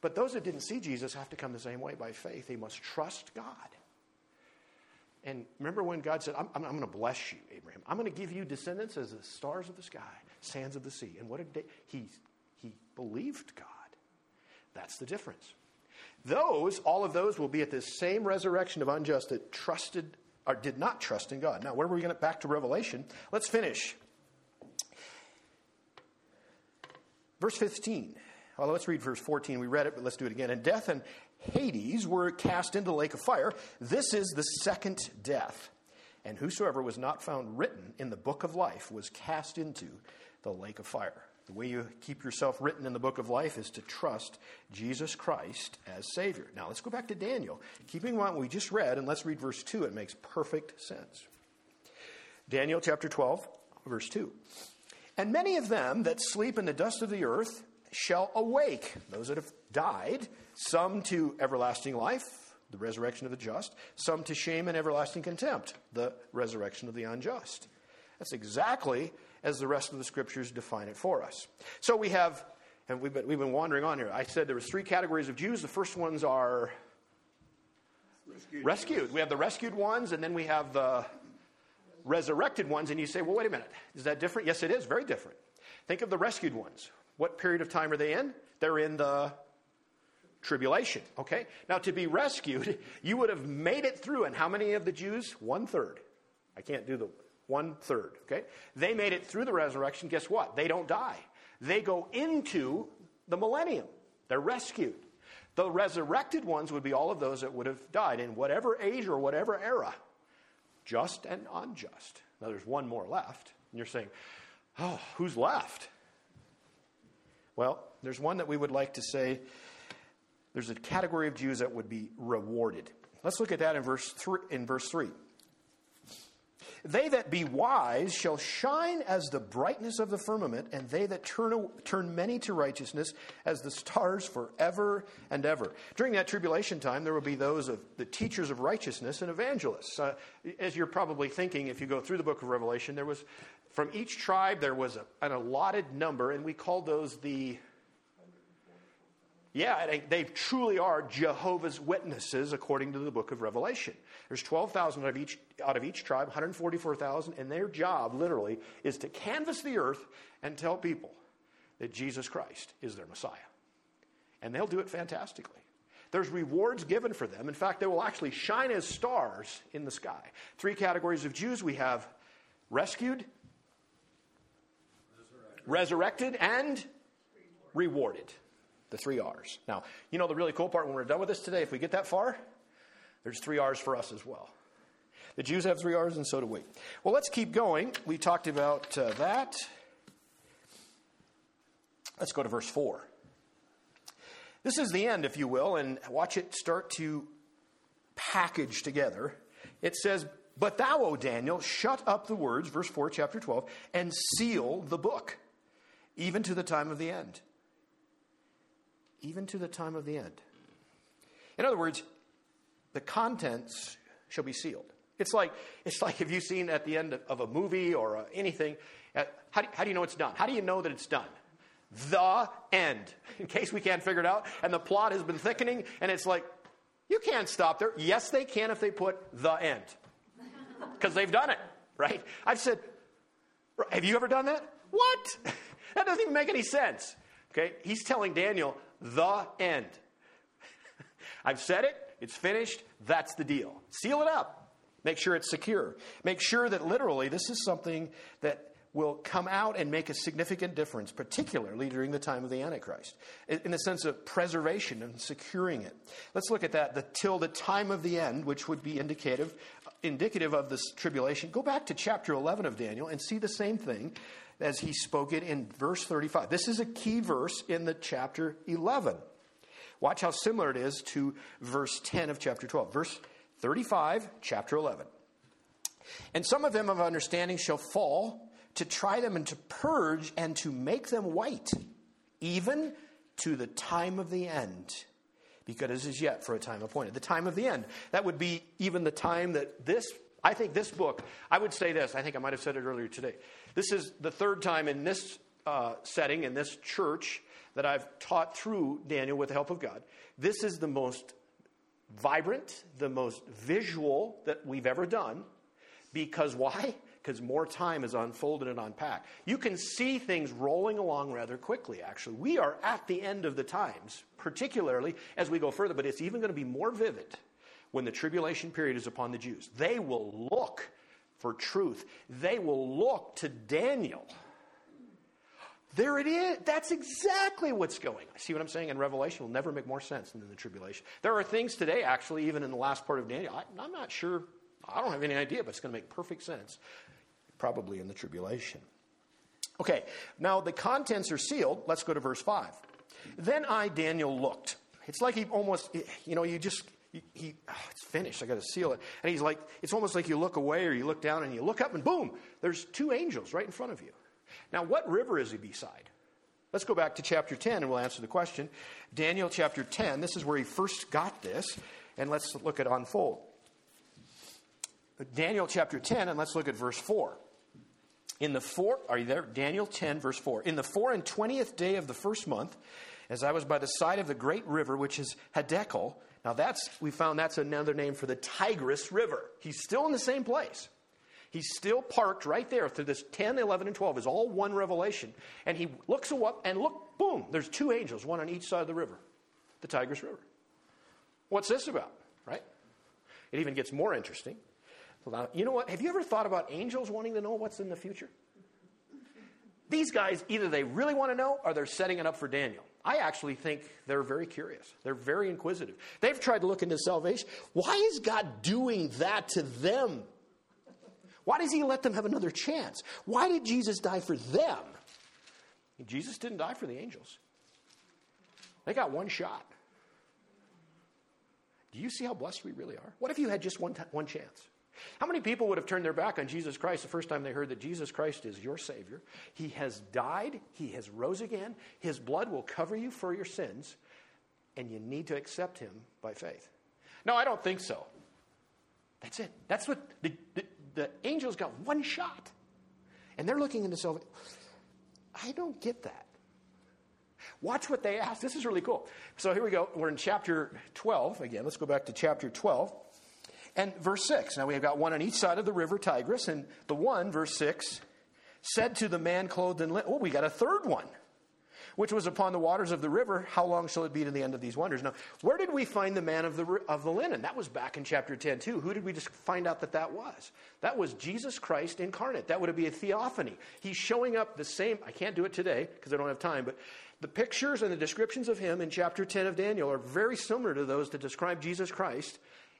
But those that didn't see Jesus have to come the same way by faith. They must trust God. And remember when God said, I'm, I'm, I'm going to bless you, Abraham. I'm going to give you descendants as the stars of the sky, sands of the sea. And what did he, he believed God. That's the difference. Those, all of those will be at this same resurrection of unjust that trusted or did not trust in God. Now, where are we going to back to Revelation? Let's finish. Verse 15. Well, let's read verse 14. We read it, but let's do it again. And death and Hades were cast into the lake of fire. This is the second death. And whosoever was not found written in the book of life was cast into the lake of fire. The way you keep yourself written in the book of life is to trust Jesus Christ as Savior. Now let's go back to Daniel. Keeping what we just read, and let's read verse 2. It makes perfect sense. Daniel chapter 12, verse 2. And many of them that sleep in the dust of the earth shall awake, those that have died, some to everlasting life, the resurrection of the just, some to shame and everlasting contempt, the resurrection of the unjust. That's exactly as the rest of the scriptures define it for us. So we have, and we've been, we've been wandering on here. I said there was three categories of Jews. The first ones are rescued. rescued. We have the rescued ones, and then we have the resurrected ones. And you say, well, wait a minute. Is that different? Yes, it is. Very different. Think of the rescued ones. What period of time are they in? They're in the tribulation. Okay? Now, to be rescued, you would have made it through. And how many of the Jews? One third. I can't do the one third. Okay? They made it through the resurrection. Guess what? They don't die. They go into the millennium. They're rescued. The resurrected ones would be all of those that would have died in whatever age or whatever era, just and unjust. Now, there's one more left. And you're saying, oh, who's left? Well, there's one that we would like to say there's a category of Jews that would be rewarded. Let's look at that in verse three, in verse 3. They that be wise shall shine as the brightness of the firmament, and they that turn, turn many to righteousness as the stars forever and ever. During that tribulation time, there will be those of the teachers of righteousness and evangelists. Uh, as you're probably thinking, if you go through the book of Revelation, there was from each tribe there was a, an allotted number, and we call those the yeah, they, truly are Jehovah's Witnesses according to the book of Revelation. There's 12,000 out of each out of each tribe, 144,000, and their job literally is to canvass the earth and tell people that Jesus Christ is their Messiah. And they'll do it fantastically. There's rewards given for them. In fact, they will actually shine as stars in the sky. Three categories of Jews we have rescued, resurrected, resurrected and rewarded. The three R's. Now, you know the really cool part when we're done with this today, if we get that far, there's three R's for us as well. The Jews have three R's, and so do we. Well, let's keep going. We talked about uh, that. Let's go to verse 4. This is the end, if you will, and watch it start to package together. It says, But thou, O Daniel, shut up the words, verse 4, chapter 12, and seal the book, even to the time of the end even to the time of the end. In other words, the contents shall be sealed. It's like, it's like if you've seen at the end of a movie or anything, uh, how, do, how do you know it's done? How do you know that it's done? The end, in case we can't figure it out. And the plot has been thickening, and it's like, you can't stop there. Yes, they can if they put the end, because they've done it, right? I've said, have you ever done that? What? that doesn't even make any sense. Okay, he's telling Daniel, the end. I've said it, it's finished, that's the deal. Seal it up. Make sure it's secure. Make sure that literally this is something that will come out and make a significant difference, particularly during the time of the Antichrist, in the sense of preservation and securing it. Let's look at that. The till the time of the end, which would be indicative indicative of this tribulation, go back to chapter 11 of Daniel and see the same thing as he spoke it in verse 35. This is a key verse in the chapter 11. Watch how similar it is to verse 10 of chapter 12. Verse 35, chapter 11. And some of them of understanding shall fall to try them and to purge and to make them white, even to the time of the end. Because it is yet for a time appointed. The time of the end. That would be even the time that this, I think this book, I would say this, I think I might have said it earlier today. This is the third time in this uh, setting, in this church, that I've taught through Daniel with the help of God. This is the most vibrant, the most visual that we've ever done. Because why? Because more time is unfolded and unpacked. You can see things rolling along rather quickly, actually. We are at the end of the times, particularly as we go further, but it's even going to be more vivid when the tribulation period is upon the Jews. They will look for truth, they will look to Daniel. There it is. That's exactly what's going. on. See what I'm saying? And Revelation will never make more sense than the tribulation. There are things today, actually, even in the last part of Daniel. I, I'm not sure I don't have any idea, but it's going to make perfect sense, probably in the tribulation. Okay, now the contents are sealed. Let's go to verse 5. Then I, Daniel, looked. It's like he almost, you know, you just, he, he oh, it's finished. I got to seal it. And he's like, it's almost like you look away or you look down and you look up and boom, there's two angels right in front of you. Now, what river is he beside? Let's go back to chapter 10 and we'll answer the question. Daniel chapter 10, this is where he first got this, and let's look at unfold. Daniel chapter 10, and let's look at verse 4. In the four, are you there? Daniel 10, verse 4. In the four and twentieth day of the first month, as I was by the side of the great river, which is Hiddekel. Now that's, we found that's another name for the Tigris River. He's still in the same place. He's still parked right there through this 10, 11, and 12 is all one revelation. And he looks up and look, boom, there's two angels, one on each side of the river, the Tigris River. What's this about, right? It even gets more interesting. You know what? Have you ever thought about angels wanting to know what's in the future? These guys, either they really want to know or they're setting it up for Daniel. I actually think they're very curious. They're very inquisitive. They've tried to look into salvation. Why is God doing that to them? Why does He let them have another chance? Why did Jesus die for them? Jesus didn't die for the angels, they got one shot. Do you see how blessed we really are? What if you had just one, t- one chance? How many people would have turned their back on Jesus Christ the first time they heard that Jesus Christ is your Savior? He has died, He has rose again, His blood will cover you for your sins, and you need to accept Him by faith. No, I don't think so. That's it. That's what the, the, the angels got one shot, and they're looking into salvation. I don't get that. Watch what they ask. This is really cool. So here we go. We're in chapter 12. Again, let's go back to chapter 12. And verse 6. Now we have got one on each side of the river Tigris, and the one, verse 6, said to the man clothed in linen, Oh, we got a third one, which was upon the waters of the river. How long shall it be to the end of these wonders? Now, where did we find the man of the, of the linen? That was back in chapter 10, too. Who did we just find out that that was? That was Jesus Christ incarnate. That would be a theophany. He's showing up the same. I can't do it today because I don't have time, but the pictures and the descriptions of him in chapter 10 of Daniel are very similar to those that describe Jesus Christ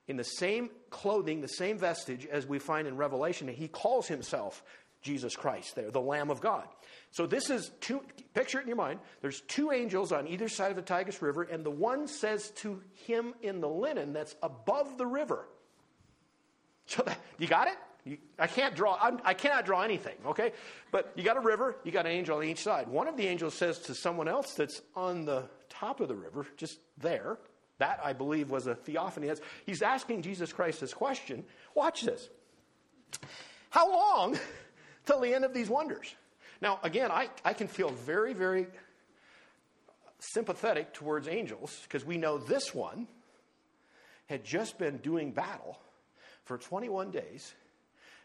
in the same clothing, the same vestige as we find in Revelation. He calls himself Jesus Christ there, the Lamb of God. So this is two, picture it in your mind. There's two angels on either side of the Tigris River, and the one says to him in the linen that's above the river. So that, you got it? You, I can't draw, I'm, I cannot draw anything, okay? But you got a river, you got an angel on each side. One of the angels says to someone else that's on the top of the river, just there, that, I believe, was a theophany. He's asking Jesus Christ this question. Watch this. How long till the end of these wonders? Now, again, I, I can feel very, very sympathetic towards angels because we know this one had just been doing battle for 21 days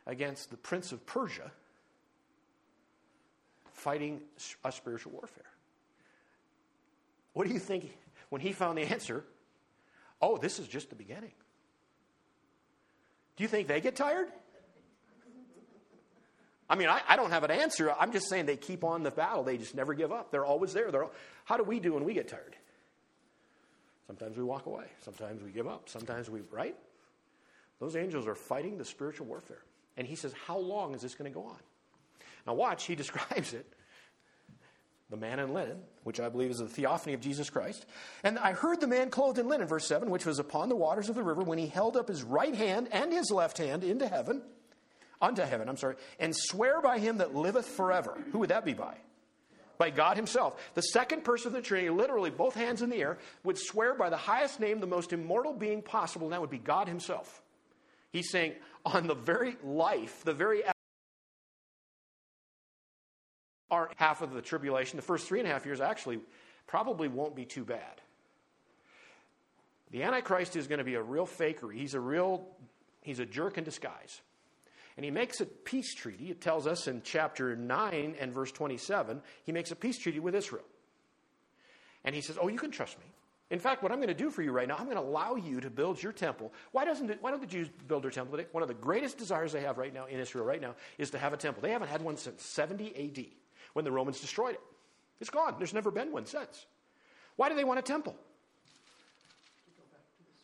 against the prince of Persia, fighting a spiritual warfare. What do you think when he found the answer? Oh, this is just the beginning. Do you think they get tired? I mean, I, I, don't have an answer. I'm just saying they keep on the battle. They just never give up. They're always there. They're, how do we do when we get tired? Sometimes we walk away. Sometimes we give up. Sometimes we, right? Those angels are fighting the spiritual warfare. And he says, How long is this going to go on? Now, watch, he describes it the man in linen, which I believe is the theophany of Jesus Christ. And I heard the man clothed in linen, verse 7, which was upon the waters of the river, when he held up his right hand and his left hand into heaven, unto heaven, I'm sorry, and swear by him that liveth forever. Who would that be by? By God himself. The second person of the Trinity, literally both hands in the air, would swear by the highest name, the most immortal being possible, and that would be God himself. He's saying, on the very life, the very are half of the tribulation. The first three and a half years actually probably won't be too bad. The Antichrist is going to be a real fakery. He's a real, he's a jerk in disguise. And he makes a peace treaty. It tells us in chapter 9 and verse 27, he makes a peace treaty with Israel. And he says, Oh, you can trust me. In fact, what I'm going to do for you right now, I'm going to allow you to build your temple. Why, doesn't it, why don't the Jews build their temple? One of the greatest desires they have right now in Israel right now is to have a temple. They haven't had one since 70 AD when the Romans destroyed it. It's gone. There's never been one since. Why do they want a temple?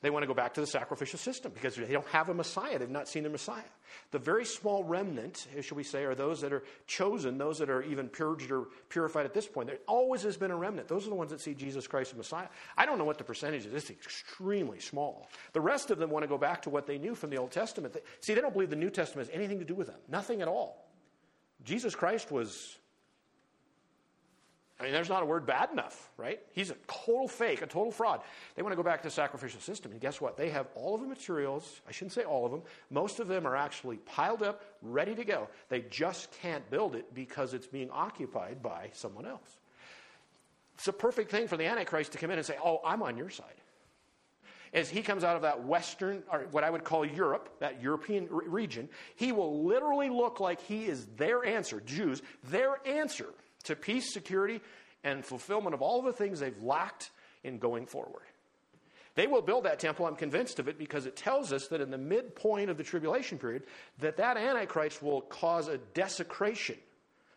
They want to go back to the sacrificial system because they don't have a Messiah. They've not seen the Messiah. The very small remnant, eh, shall we say, are those that are chosen, those that are even purged or purified at this point. There always has been a remnant. Those are the ones that see Jesus Christ as Messiah. I don't know what the percentage is. It's extremely small. The rest of them want to go back to what they knew from the Old Testament. See, they don't believe the New Testament has anything to do with them. Nothing at all. Jesus Christ was I mean, there's not a word bad enough, right? He's a total fake, a total fraud. They want to go back to the sacrificial system. And guess what? They have all of the materials. I shouldn't say all of them. Most of them are actually piled up, ready to go. They just can't build it because it's being occupied by someone else. It's a perfect thing for the Antichrist to come in and say, Oh, I'm on your side. As he comes out of that Western, or what I would call Europe, that European region, he will literally look like he is their answer, Jews, their answer to peace, security, and fulfillment of all the things they've lacked in going forward. They will build that temple, I'm convinced of it, because it tells us that in the midpoint of the tribulation period, that that Antichrist will cause a desecration.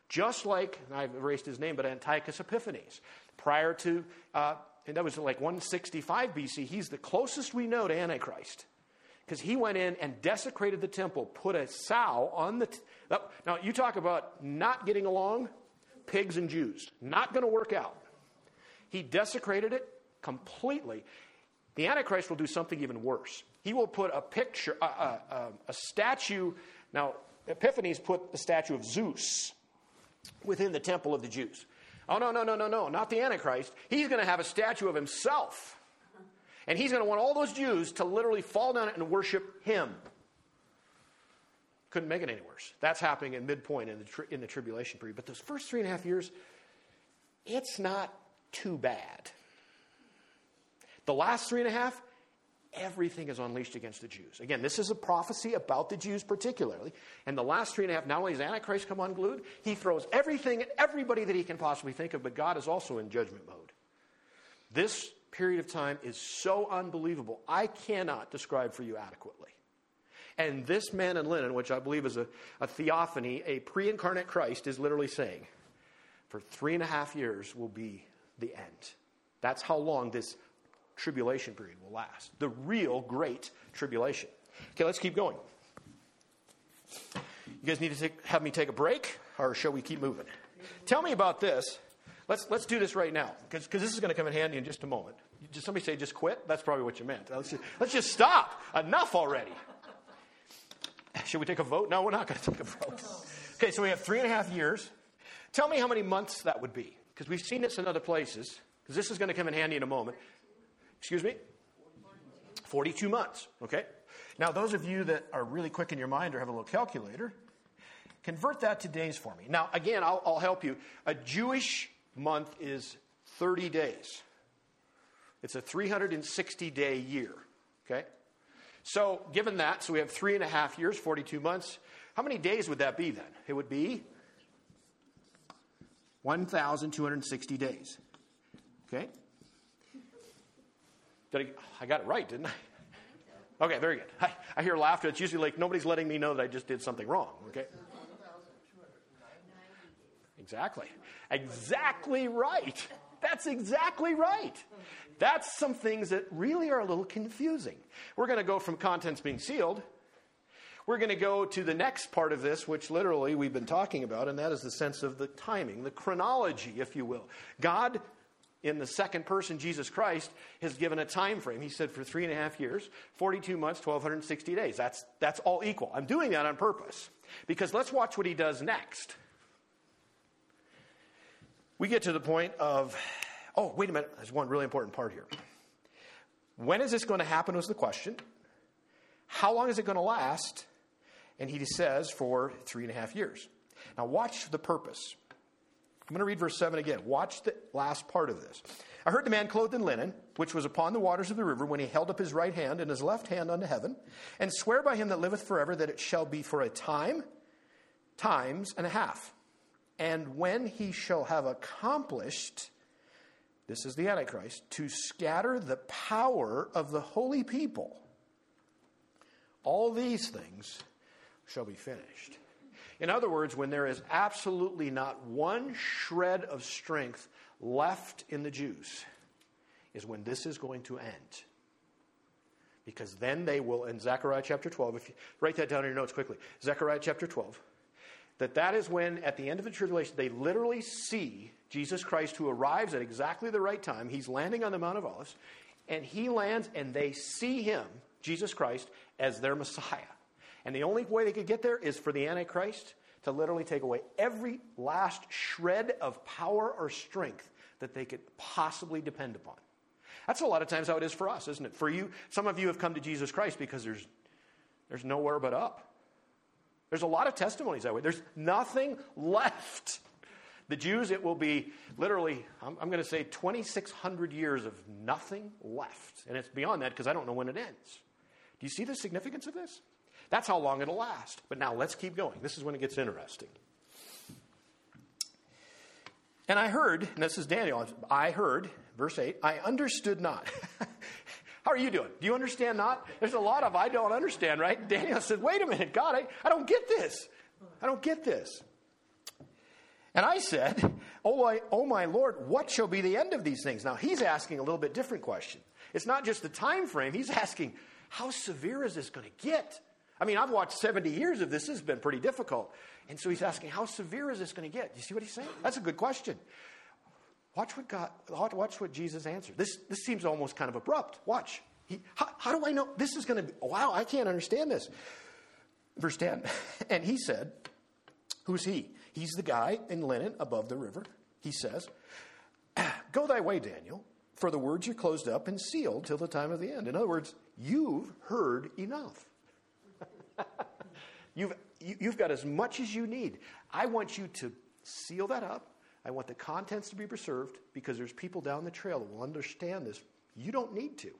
Just like, I've erased his name, but Antiochus Epiphanes. Prior to, uh, and that was like 165 BC, he's the closest we know to Antichrist. Because he went in and desecrated the temple, put a sow on the. T- now, you talk about not getting along pigs and Jews. Not going to work out. He desecrated it completely. The Antichrist will do something even worse. He will put a picture, a, a, a statue. Now, Epiphanes put the statue of Zeus within the temple of the Jews. Oh, no, no, no, no, no, not the Antichrist. He's going to have a statue of himself. And he's going to want all those Jews to literally fall down and worship him. Couldn't make it any worse. That's happening in midpoint in the, tri- in the tribulation period. But those first three and a half years, it's not too bad. The last three and a half, everything is unleashed against the Jews. Again, this is a prophecy about the Jews particularly. And the last three and a half, not only does Antichrist come unglued, he throws everything at everybody that he can possibly think of, but God is also in judgment mode. This period of time is so unbelievable, I cannot describe for you adequately. And this man in linen, which I believe is a, a theophany, a pre incarnate Christ, is literally saying, for three and a half years will be the end. That's how long this tribulation period will last. The real great tribulation. Okay, let's keep going. You guys need to take, have me take a break, or shall we keep moving? Tell me about this. Let's, let's do this right now, because this is going to come in handy in just a moment. Did somebody say just quit? That's probably what you meant. Let's just, let's just stop. Enough already. Should we take a vote? No, we're not going to take a vote. Okay, so we have three and a half years. Tell me how many months that would be, because we've seen this in other places, because this is going to come in handy in a moment. Excuse me? 42 months, okay? Now, those of you that are really quick in your mind or have a little calculator, convert that to days for me. Now, again, I'll, I'll help you. A Jewish month is 30 days, it's a 360 day year, okay? So, given that, so we have three and a half years, 42 months. How many days would that be then? It would be 1,260 days. Okay? Did I, I got it right, didn't I? Okay, very good. I, I hear laughter. It's usually like nobody's letting me know that I just did something wrong. Okay? Exactly. Exactly right. That's exactly right. That's some things that really are a little confusing. We're going to go from contents being sealed. We're going to go to the next part of this, which literally we've been talking about, and that is the sense of the timing, the chronology, if you will. God, in the second person, Jesus Christ, has given a time frame. He said for three and a half years, 42 months, 1,260 days. That's, that's all equal. I'm doing that on purpose because let's watch what he does next. We get to the point of, oh, wait a minute, there's one really important part here. When is this going to happen was the question. How long is it going to last? And he says, for three and a half years. Now, watch the purpose. I'm going to read verse 7 again. Watch the last part of this. I heard the man clothed in linen, which was upon the waters of the river, when he held up his right hand and his left hand unto heaven, and swear by him that liveth forever that it shall be for a time, times and a half. And when he shall have accomplished, this is the Antichrist, to scatter the power of the holy people, all these things shall be finished. In other words, when there is absolutely not one shred of strength left in the Jews, is when this is going to end. Because then they will, in Zechariah chapter 12, if you write that down in your notes quickly, Zechariah chapter 12, that that is when, at the end of the tribulation, they literally see Jesus Christ who arrives at exactly the right time. He's landing on the Mount of Olives, and he lands, and they see him, Jesus Christ, as their Messiah. And the only way they could get there is for the Antichrist to literally take away every last shred of power or strength that they could possibly depend upon. That's a lot of times how it is for us, isn't it? For you, some of you have come to Jesus Christ because there's, there's nowhere but up. There's a lot of testimonies that way. There's nothing left. The Jews, it will be literally, I'm, I'm going to say 2,600 years of nothing left. And it's beyond that because I don't know when it ends. Do you see the significance of this? That's how long it'll last. But now let's keep going. This is when it gets interesting. And I heard, and this is Daniel, I heard, verse 8, I understood not. How are you doing? Do you understand not? There's a lot of I don't understand, right? Daniel said, wait a minute, God, I, I don't get this. I don't get this. And I said, oh my, oh my Lord, what shall be the end of these things? Now he's asking a little bit different question. It's not just the time frame. He's asking, how severe is this going to get? I mean, I've watched 70 years of this. This has been pretty difficult. And so he's asking, how severe is this going to get? Do you see what he's saying? That's a good question. Watch what God, watch what Jesus answered. This, this seems almost kind of abrupt. Watch. He, how, how do I know this is going to be? Wow, I can't understand this. Verse 10. And he said, Who's he? He's the guy in linen above the river. He says, Go thy way, Daniel, for the words are closed up and sealed till the time of the end. In other words, you've heard enough. you've, you, you've got as much as you need. I want you to seal that up. I want the contents to be preserved because there's people down the trail that will understand this. You don't need to.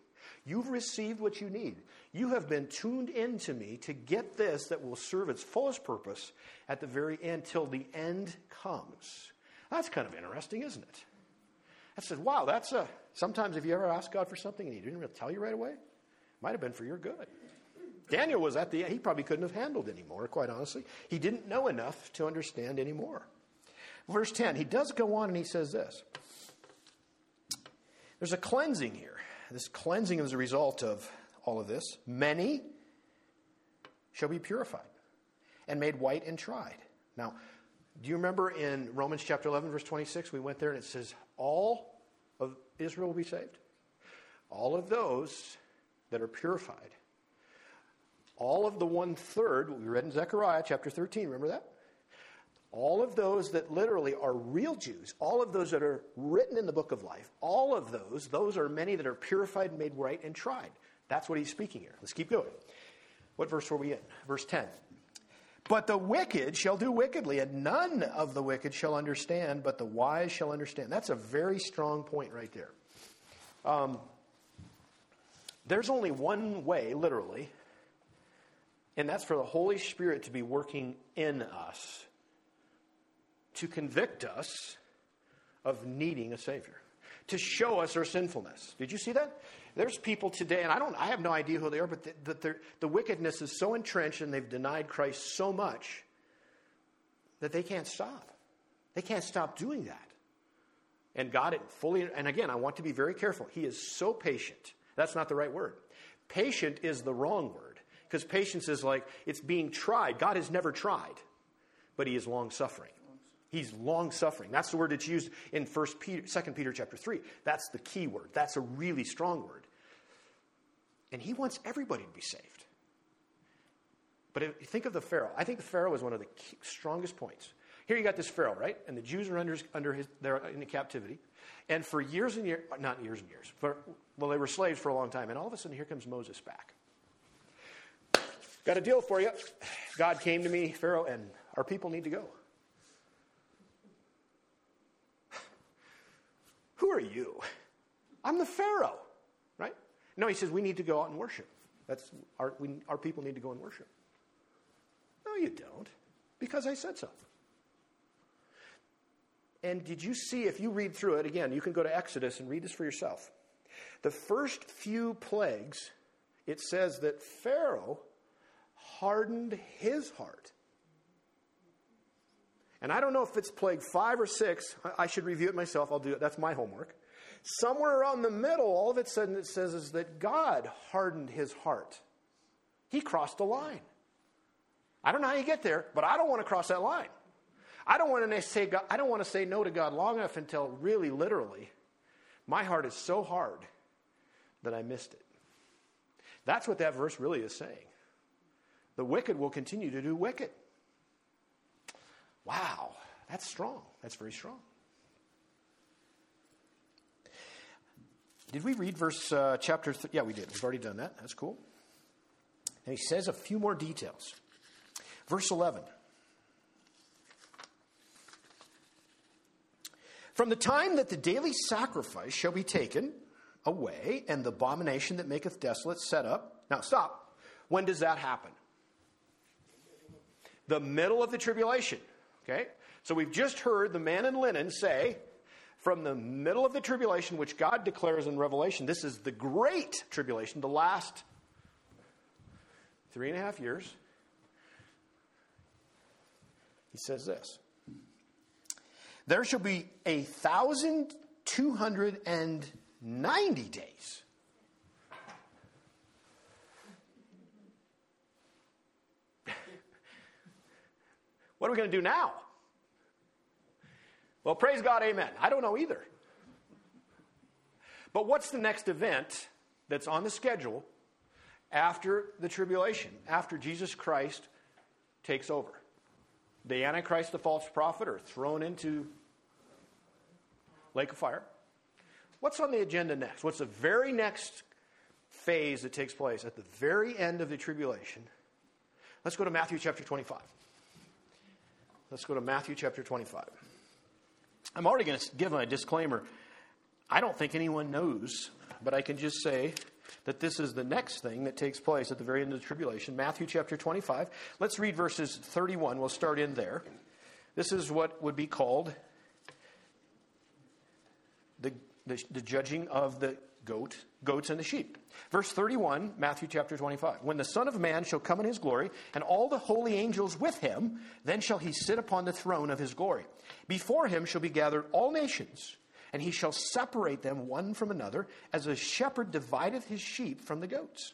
You've received what you need. You have been tuned into me to get this that will serve its fullest purpose at the very end till the end comes. That's kind of interesting, isn't it? I said, wow, that's a. Sometimes if you ever ask God for something and he didn't really tell you right away, it might have been for your good. Daniel was at the end. He probably couldn't have handled anymore, quite honestly. He didn't know enough to understand anymore. Verse 10, he does go on and he says this There's a cleansing here. This cleansing is a result of all of this. Many shall be purified and made white and tried. Now, do you remember in Romans chapter 11, verse 26, we went there and it says, All of Israel will be saved? All of those that are purified all of the one third, we read in Zechariah chapter 13, remember that? All of those that literally are real Jews, all of those that are written in the book of life, all of those, those are many that are purified, and made right, and tried. That's what he's speaking here. Let's keep going. What verse were we in? Verse 10. But the wicked shall do wickedly, and none of the wicked shall understand, but the wise shall understand. That's a very strong point right there. Um, there's only one way, literally, and that's for the Holy Spirit to be working in us to convict us of needing a Savior, to show us our sinfulness. Did you see that? There's people today, and I don't, I have no idea who they are, but the, the, the wickedness is so entrenched and they've denied Christ so much that they can't stop. They can't stop doing that. And God it fully, and again, I want to be very careful. He is so patient. That's not the right word. Patient is the wrong word because patience is like it's being tried. God has never tried, but He is long suffering. He's long suffering. That's the word that's used in First Peter, 2 Peter chapter 3. That's the key word. That's a really strong word. And he wants everybody to be saved. But if you think of the Pharaoh, I think the Pharaoh is one of the key, strongest points. Here you got this Pharaoh, right? And the Jews are under, under his, they're in the captivity. And for years and years, not years and years, for, well, they were slaves for a long time. And all of a sudden, here comes Moses back. Got a deal for you. God came to me, Pharaoh, and our people need to go. Who are you? I'm the Pharaoh, right? No, he says we need to go out and worship. That's our, we, our people need to go and worship. No, you don't, because I said so. And did you see, if you read through it, again, you can go to Exodus and read this for yourself. The first few plagues, it says that Pharaoh hardened his heart. And I don't know if it's plague five or six. I should review it myself. I'll do it. That's my homework. Somewhere around the middle, all of a sudden it says is that God hardened his heart. He crossed a line. I don't know how you get there, but I don't want to cross that line. I don't want to say God, I don't want to say no to God long enough until really literally my heart is so hard that I missed it. That's what that verse really is saying. The wicked will continue to do wicked. Wow, that's strong. That's very strong. Did we read verse uh, chapter? Th- yeah, we did. We've already done that. That's cool. And he says a few more details. Verse 11. From the time that the daily sacrifice shall be taken away, and the abomination that maketh desolate set up. Now, stop. When does that happen? The middle of the tribulation. Okay? So we've just heard the man in linen say, from the middle of the tribulation, which God declares in Revelation, this is the great tribulation, the last three and a half years. He says this there shall be a thousand two hundred and ninety days. What are we going to do now? Well, praise God, amen. I don't know either. But what's the next event that's on the schedule after the tribulation, after Jesus Christ takes over? the Antichrist, the false prophet, are thrown into lake of fire. What's on the agenda next? What's the very next phase that takes place at the very end of the tribulation? Let's go to Matthew chapter 25. Let's go to Matthew chapter 25. I'm already going to give a disclaimer. I don't think anyone knows, but I can just say that this is the next thing that takes place at the very end of the tribulation. Matthew chapter 25. Let's read verses 31. We'll start in there. This is what would be called the, the, the judging of the goat, goats and the sheep. Verse 31, Matthew chapter 25. When the Son of Man shall come in his glory, and all the holy angels with him, then shall he sit upon the throne of his glory. Before him shall be gathered all nations and he shall separate them one from another, as a shepherd divideth his sheep from the goats.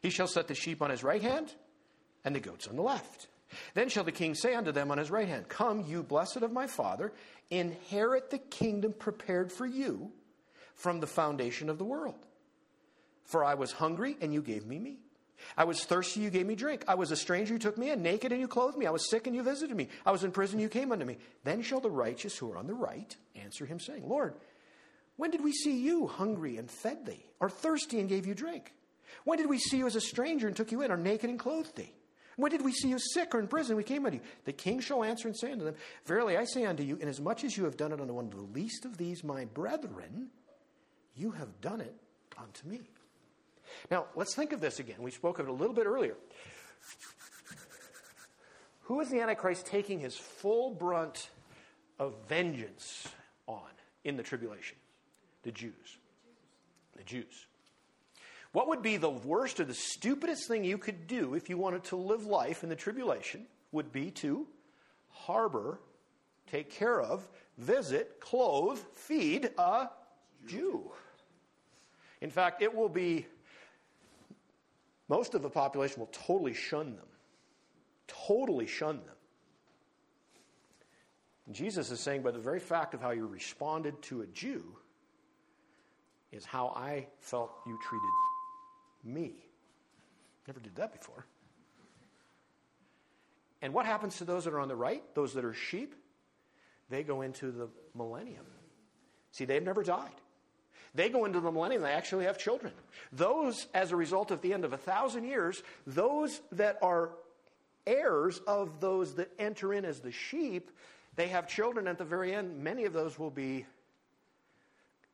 He shall set the sheep on his right hand, and the goats on the left. Then shall the king say unto them on his right hand, Come, you blessed of my father, inherit the kingdom prepared for you from the foundation of the world. For I was hungry, and you gave me meat. I was thirsty, you gave me drink. I was a stranger, you took me in. Naked, and you clothed me. I was sick, and you visited me. I was in prison, you came unto me. Then shall the righteous who are on the right answer him, saying, Lord, when did we see you hungry and fed thee, or thirsty and gave you drink? When did we see you as a stranger and took you in, or naked and clothed thee? When did we see you sick or in prison? We came unto you. The king shall answer and say unto them, Verily I say unto you, inasmuch as you have done it unto one of the least of these my brethren, you have done it unto me. Now, let's think of this again. We spoke of it a little bit earlier. Who is the Antichrist taking his full brunt of vengeance on in the tribulation? The Jews. The Jews. What would be the worst or the stupidest thing you could do if you wanted to live life in the tribulation would be to harbor, take care of visit, clothe, feed a Jew. In fact, it will be, most of the population will totally shun them. Totally shun them. And Jesus is saying, by the very fact of how you responded to a Jew, is how I felt you treated me. Never did that before. And what happens to those that are on the right, those that are sheep? They go into the millennium. See, they've never died. They go into the millennium, they actually have children. Those, as a result of the end of a thousand years, those that are heirs of those that enter in as the sheep, they have children at the very end. Many of those will be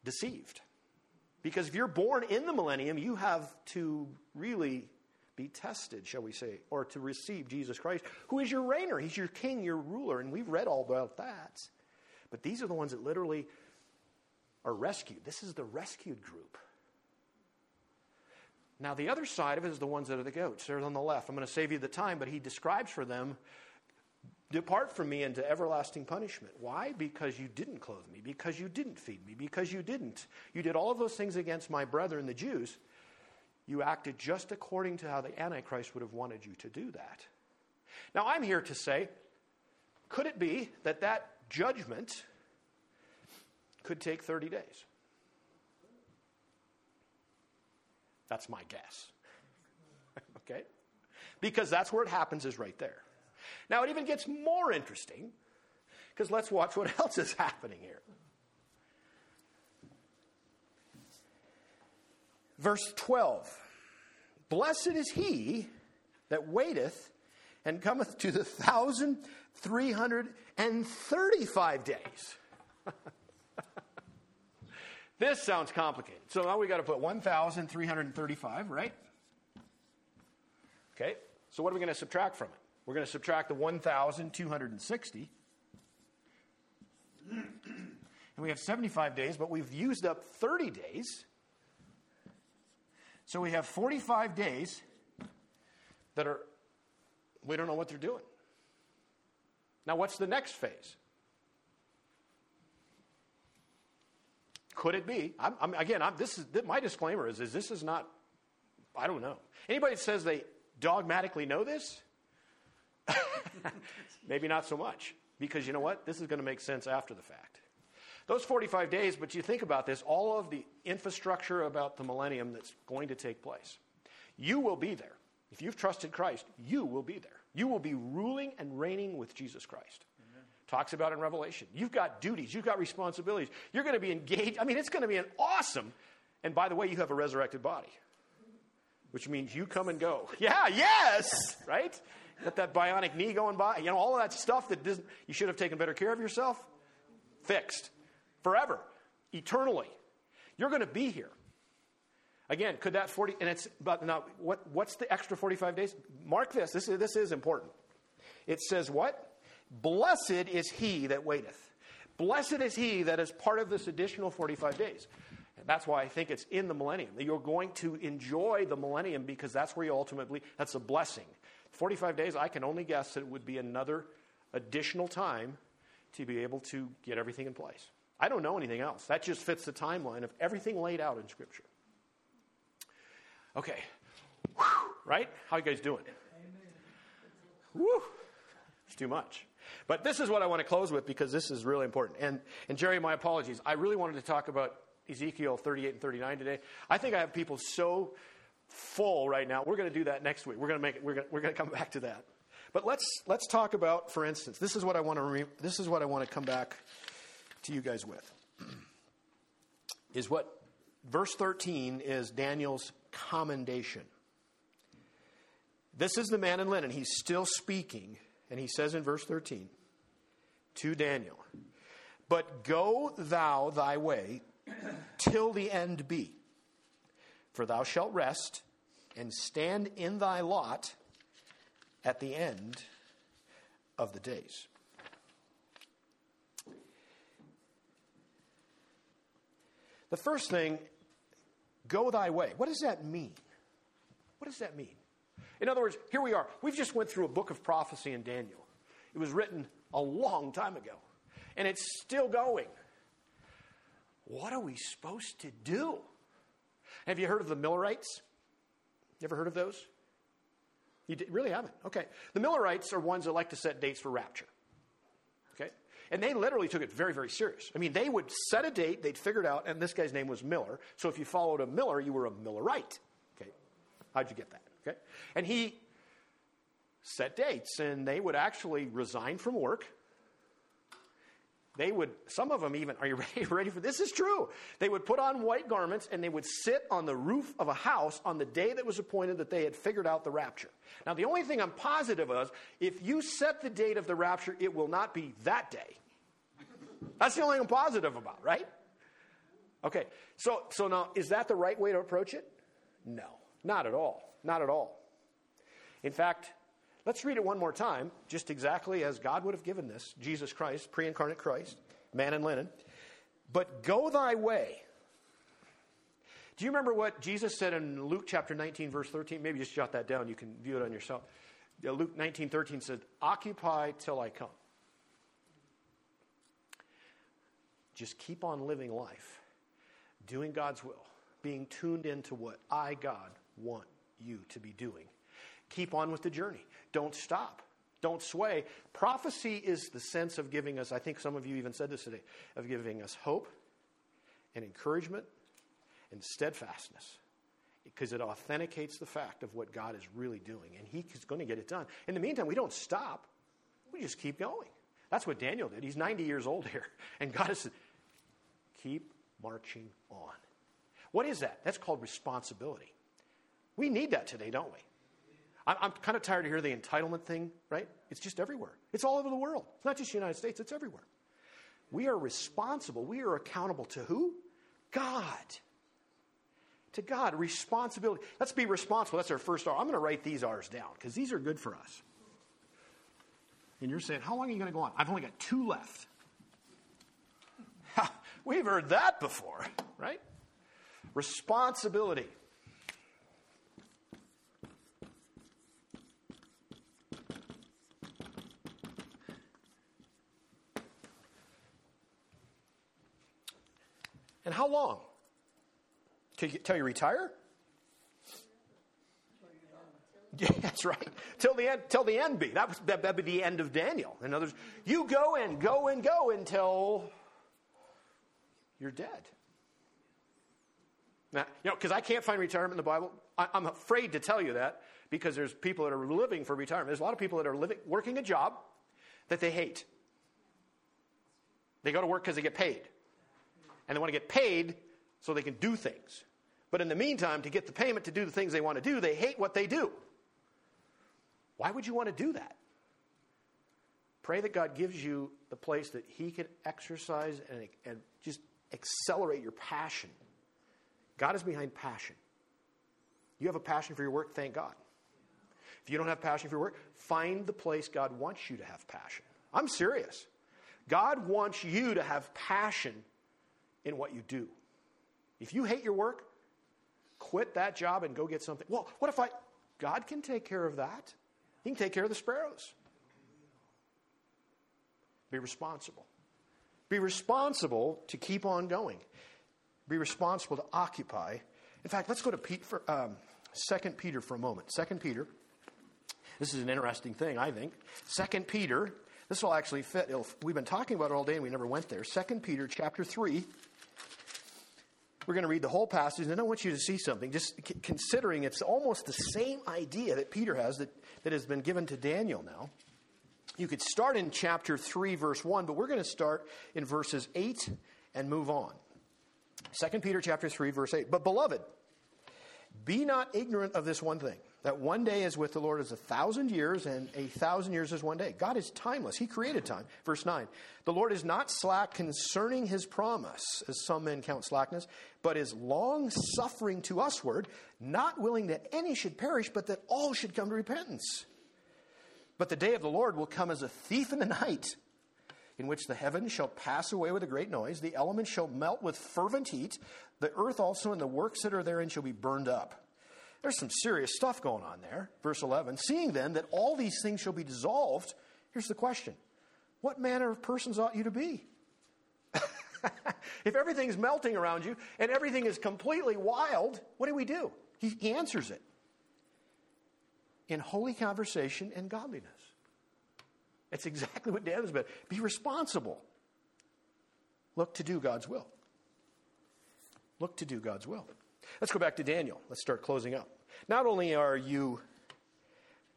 deceived. Because if you're born in the millennium, you have to really be tested, shall we say, or to receive Jesus Christ, who is your reigner. He's your king, your ruler, and we've read all about that. But these are the ones that literally are rescued. This is the rescued group. Now, the other side of it is the ones that are the goats. They're on the left. I'm going to save you the time, but he describes for them Depart from me into everlasting punishment. Why? Because you didn't clothe me, because you didn't feed me, because you didn't. You did all of those things against my brethren, the Jews. You acted just according to how the Antichrist would have wanted you to do that. Now, I'm here to say could it be that that judgment could take 30 days? That's my guess. okay? Because that's where it happens, is right there. Now, it even gets more interesting because let's watch what else is happening here. Verse 12 Blessed is he that waiteth and cometh to the thousand three hundred and thirty-five days. this sounds complicated. So now we got to put 1,335, right? Okay, so what are we going to subtract from it? We're going to subtract the 1,260. and we have 75 days, but we've used up 30 days. So we have 45 days that are, we don't know what they're doing. Now, what's the next phase? Could it be? I'm, I'm, again, I'm, this is my disclaimer is, is this is not. I don't know. Anybody that says they dogmatically know this, Maybe not so much, because you know what? This is going to make sense after the fact. Those 45 days, but you think about this, all of the infrastructure about the millennium that's going to take place. You will be there. If you've trusted Christ, you will be there. You will be ruling and reigning with Jesus Christ. Talks about in Revelation. You've got duties, you've got responsibilities. You're going to be engaged. I mean, it's going to be an awesome. And by the way, you have a resurrected body, which means you come and go. Yeah, yes, right? Got that bionic knee going by. You know, all of that stuff that you should have taken better care of yourself. Fixed. Forever. Eternally. You're going to be here. Again, could that 40, and it's, but now, what, what's the extra 45 days? Mark this. This is, this is important. It says what? Blessed is he that waiteth. Blessed is he that is part of this additional 45 days. And that's why I think it's in the millennium. You're going to enjoy the millennium because that's where you ultimately, that's a blessing. 45 days, I can only guess that it would be another additional time to be able to get everything in place. I don't know anything else. That just fits the timeline of everything laid out in Scripture. Okay. Whew, right? How you guys doing? It's too much. But this is what I want to close with because this is really important. And, and Jerry, my apologies. I really wanted to talk about Ezekiel 38 and 39 today. I think I have people so full right now. We're going to do that next week. We're going to make it, we're going to, we're going to come back to that. But let's let's talk about, for instance, this is what I want to re, this is what I want to come back to you guys with. Is what verse 13 is Daniel's commendation. This is the man in linen. He's still speaking, and he says in verse 13 to Daniel, But go thou thy way till the end be. For thou shalt rest and stand in thy lot at the end of the days. The first thing, go thy way. What does that mean? What does that mean? In other words, here we are. We've just went through a book of prophecy in Daniel. It was written a long time ago. and it's still going. What are we supposed to do? Have you heard of the Millerites? You ever heard of those? You really haven't? Okay. The Millerites are ones that like to set dates for rapture. Okay? And they literally took it very, very serious. I mean, they would set a date, they'd figure it out, and this guy's name was Miller. So if you followed a Miller, you were a Millerite. Okay? How'd you get that? Okay? And he set dates, and they would actually resign from work they would, some of them even, are you ready, ready for this? Is true. They would put on white garments and they would sit on the roof of a house on the day that was appointed that they had figured out the rapture. Now, the only thing I'm positive of, if you set the date of the rapture, it will not be that day. That's the only thing I'm positive about, right? Okay, so, so now, is that the right way to approach it? No, not at all. Not at all. In fact, Let's read it one more time, just exactly as God would have given this Jesus Christ, pre incarnate Christ, man in linen. But go thy way. Do you remember what Jesus said in Luke chapter 19, verse 13? Maybe just jot that down. You can view it on yourself. Luke 19, 13 said, Occupy till I come. Just keep on living life, doing God's will, being tuned into what I, God, want you to be doing. Keep on with the journey. Don't stop. Don't sway. Prophecy is the sense of giving us, I think some of you even said this today, of giving us hope and encouragement and steadfastness because it authenticates the fact of what God is really doing, and He is going to get it done. In the meantime, we don't stop, we just keep going. That's what Daniel did. He's 90 years old here, and God has said, keep marching on. What is that? That's called responsibility. We need that today, don't we? I'm kind of tired of hearing the entitlement thing, right? It's just everywhere. It's all over the world. It's not just the United States, it's everywhere. We are responsible. We are accountable to who? God. To God. Responsibility. Let's be responsible. That's our first R. I'm going to write these R's down because these are good for us. And you're saying, how long are you going to go on? I've only got two left. We've heard that before, right? Responsibility. How long? Till you, till you retire? Yeah, that's right. Till the end, till the end be. That was that, be the end of Daniel. In other words, you go and go and go until you're dead. Now, you know, because I can't find retirement in the Bible. I, I'm afraid to tell you that because there's people that are living for retirement. There's a lot of people that are living, working a job that they hate. They go to work because they get paid and they want to get paid so they can do things. But in the meantime, to get the payment to do the things they want to do, they hate what they do. Why would you want to do that? Pray that God gives you the place that He can exercise and, and just accelerate your passion. God is behind passion. You have a passion for your work, thank God. If you don't have passion for your work, find the place God wants you to have passion. I'm serious. God wants you to have passion in what you do. If you hate your work, quit that job and go get something. Well, what if I. God can take care of that. He can take care of the sparrows. Be responsible. Be responsible to keep on going. Be responsible to occupy. In fact, let's go to Pete for, um, 2 Peter for a moment. 2 Peter. This is an interesting thing, I think. 2 Peter. This will actually fit. We've been talking about it all day and we never went there. 2 Peter chapter 3. We're going to read the whole passage, and I want you to see something, just c- considering it's almost the same idea that Peter has that, that has been given to Daniel now. You could start in chapter 3, verse 1, but we're going to start in verses 8 and move on. 2 Peter chapter 3, verse 8. But beloved, be not ignorant of this one thing that one day is with the Lord as a thousand years, and a thousand years is one day. God is timeless. He created time. Verse 9 The Lord is not slack concerning his promise, as some men count slackness, but is long suffering to usward, not willing that any should perish, but that all should come to repentance. But the day of the Lord will come as a thief in the night, in which the heavens shall pass away with a great noise, the elements shall melt with fervent heat, the earth also and the works that are therein shall be burned up. There's some serious stuff going on there. Verse 11 Seeing then that all these things shall be dissolved, here's the question What manner of persons ought you to be? if everything's melting around you and everything is completely wild, what do we do? He, he answers it in holy conversation and godliness. That's exactly what Daniel's been. Be responsible. Look to do God's will. Look to do God's will. Let's go back to Daniel. Let's start closing up. Not only are you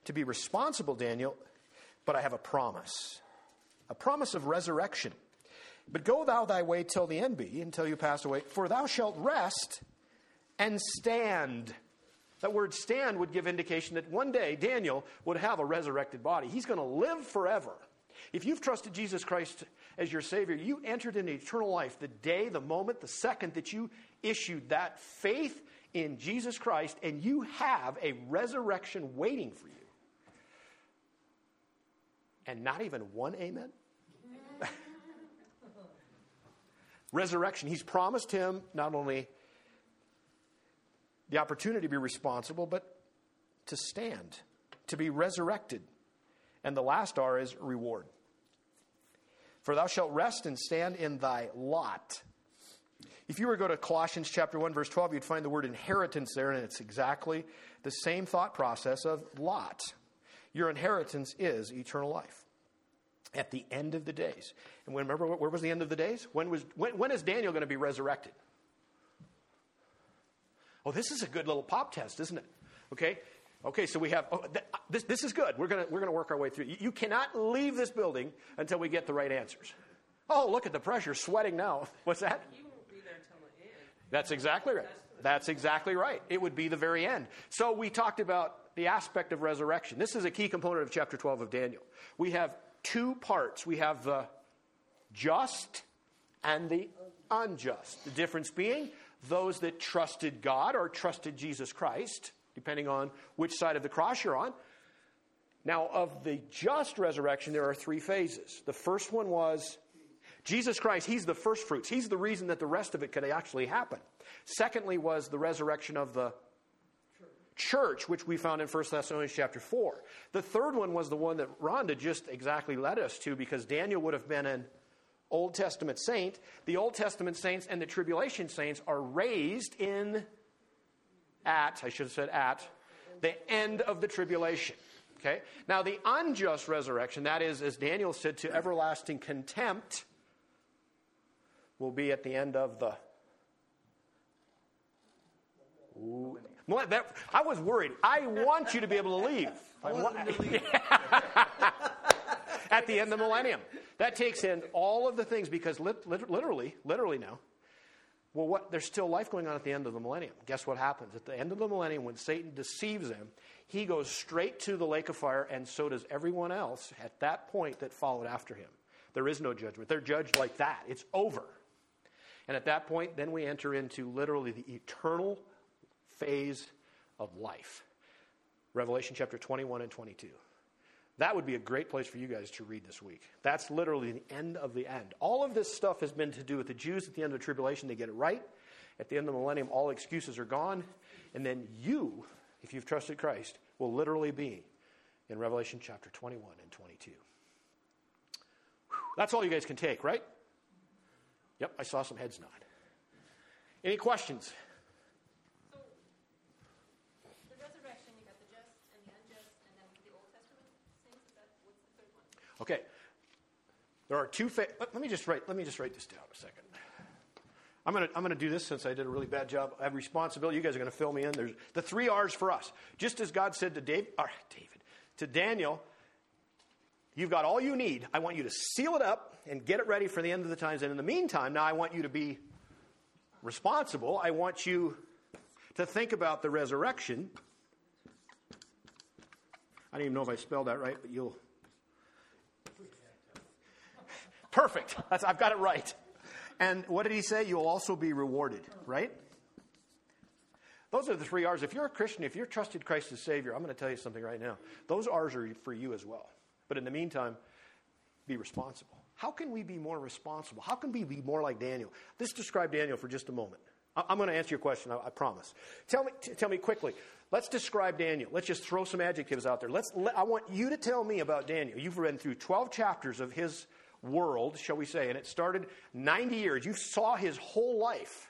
to be responsible, Daniel, but I have a promise a promise of resurrection. But go thou thy way till the end be, until you pass away, for thou shalt rest and stand. That word stand would give indication that one day Daniel would have a resurrected body. He's going to live forever. If you've trusted Jesus Christ as your Savior, you entered into eternal life the day, the moment, the second that you issued that faith in Jesus Christ, and you have a resurrection waiting for you. And not even one amen? resurrection. He's promised him not only the opportunity to be responsible, but to stand, to be resurrected. And the last R is reward. For thou shalt rest and stand in thy lot. If you were to go to Colossians chapter 1 verse 12, you'd find the word inheritance there and it's exactly the same thought process of lot. Your inheritance is eternal life at the end of the days. And when, remember, where was the end of the days? When, was, when, when is Daniel going to be resurrected? Oh, this is a good little pop test, isn't it? Okay. Okay, so we have, oh, th- uh, this, this is good. We're going we're gonna work our way through. You, you cannot leave this building until we get the right answers. Oh, look at the pressure, sweating now. What's that? You won't be there until the end. That's exactly right. That's exactly right. It would be the very end. So we talked about the aspect of resurrection. This is a key component of chapter 12 of Daniel. We have two parts we have the just and the unjust. The difference being those that trusted God or trusted Jesus Christ, depending on which side of the cross you're on. Now, of the just resurrection, there are three phases. The first one was Jesus Christ, He's the first fruits. He's the reason that the rest of it could actually happen. Secondly, was the resurrection of the church, which we found in 1 Thessalonians chapter 4. The third one was the one that Rhonda just exactly led us to because Daniel would have been an Old Testament saint. The Old Testament saints and the tribulation saints are raised in at, I should have said at, the end of the tribulation. Okay? Now, the unjust resurrection, that is, as Daniel said, to everlasting contempt, will be at the end of the Ooh. That, I was worried. I want you to be able to leave. I want to leave. at the end of the millennium. That takes in all of the things because literally, literally now, well, what, there's still life going on at the end of the millennium. Guess what happens? At the end of the millennium, when Satan deceives them, he goes straight to the lake of fire, and so does everyone else at that point that followed after him. There is no judgment. They're judged like that. It's over. And at that point, then we enter into literally the eternal phase of life. Revelation chapter 21 and 22. That would be a great place for you guys to read this week. That's literally the end of the end. All of this stuff has been to do with the Jews at the end of the tribulation. They get it right. At the end of the millennium, all excuses are gone. And then you, if you've trusted Christ, will literally be in Revelation chapter 21 and 22. Whew. That's all you guys can take, right? Yep, I saw some heads nod. Any questions? Okay. There are two. Fa- let, let, me just write. Let me just write this down a second. I'm gonna I'm gonna do this since I did a really bad job. I have responsibility. You guys are gonna fill me in. There's the three R's for us. Just as God said to Dave, David, to Daniel, you've got all you need. I want you to seal it up and get it ready for the end of the times. And in the meantime, now I want you to be responsible. I want you to think about the resurrection. I don't even know if I spelled that right, but you'll Perfect. That's, I've got it right. And what did he say? You'll also be rewarded, right? Those are the three R's. If you're a Christian, if you're trusted Christ as Savior, I'm going to tell you something right now. Those R's are for you as well. But in the meantime, be responsible. How can we be more responsible? How can we be more like Daniel? Let's describe Daniel for just a moment. I'm going to answer your question, I, I promise. Tell me, t- tell me quickly. Let's describe Daniel. Let's just throw some adjectives out there. Let's, let, I want you to tell me about Daniel. You've read through 12 chapters of his world, shall we say, and it started 90 years. You saw his whole life.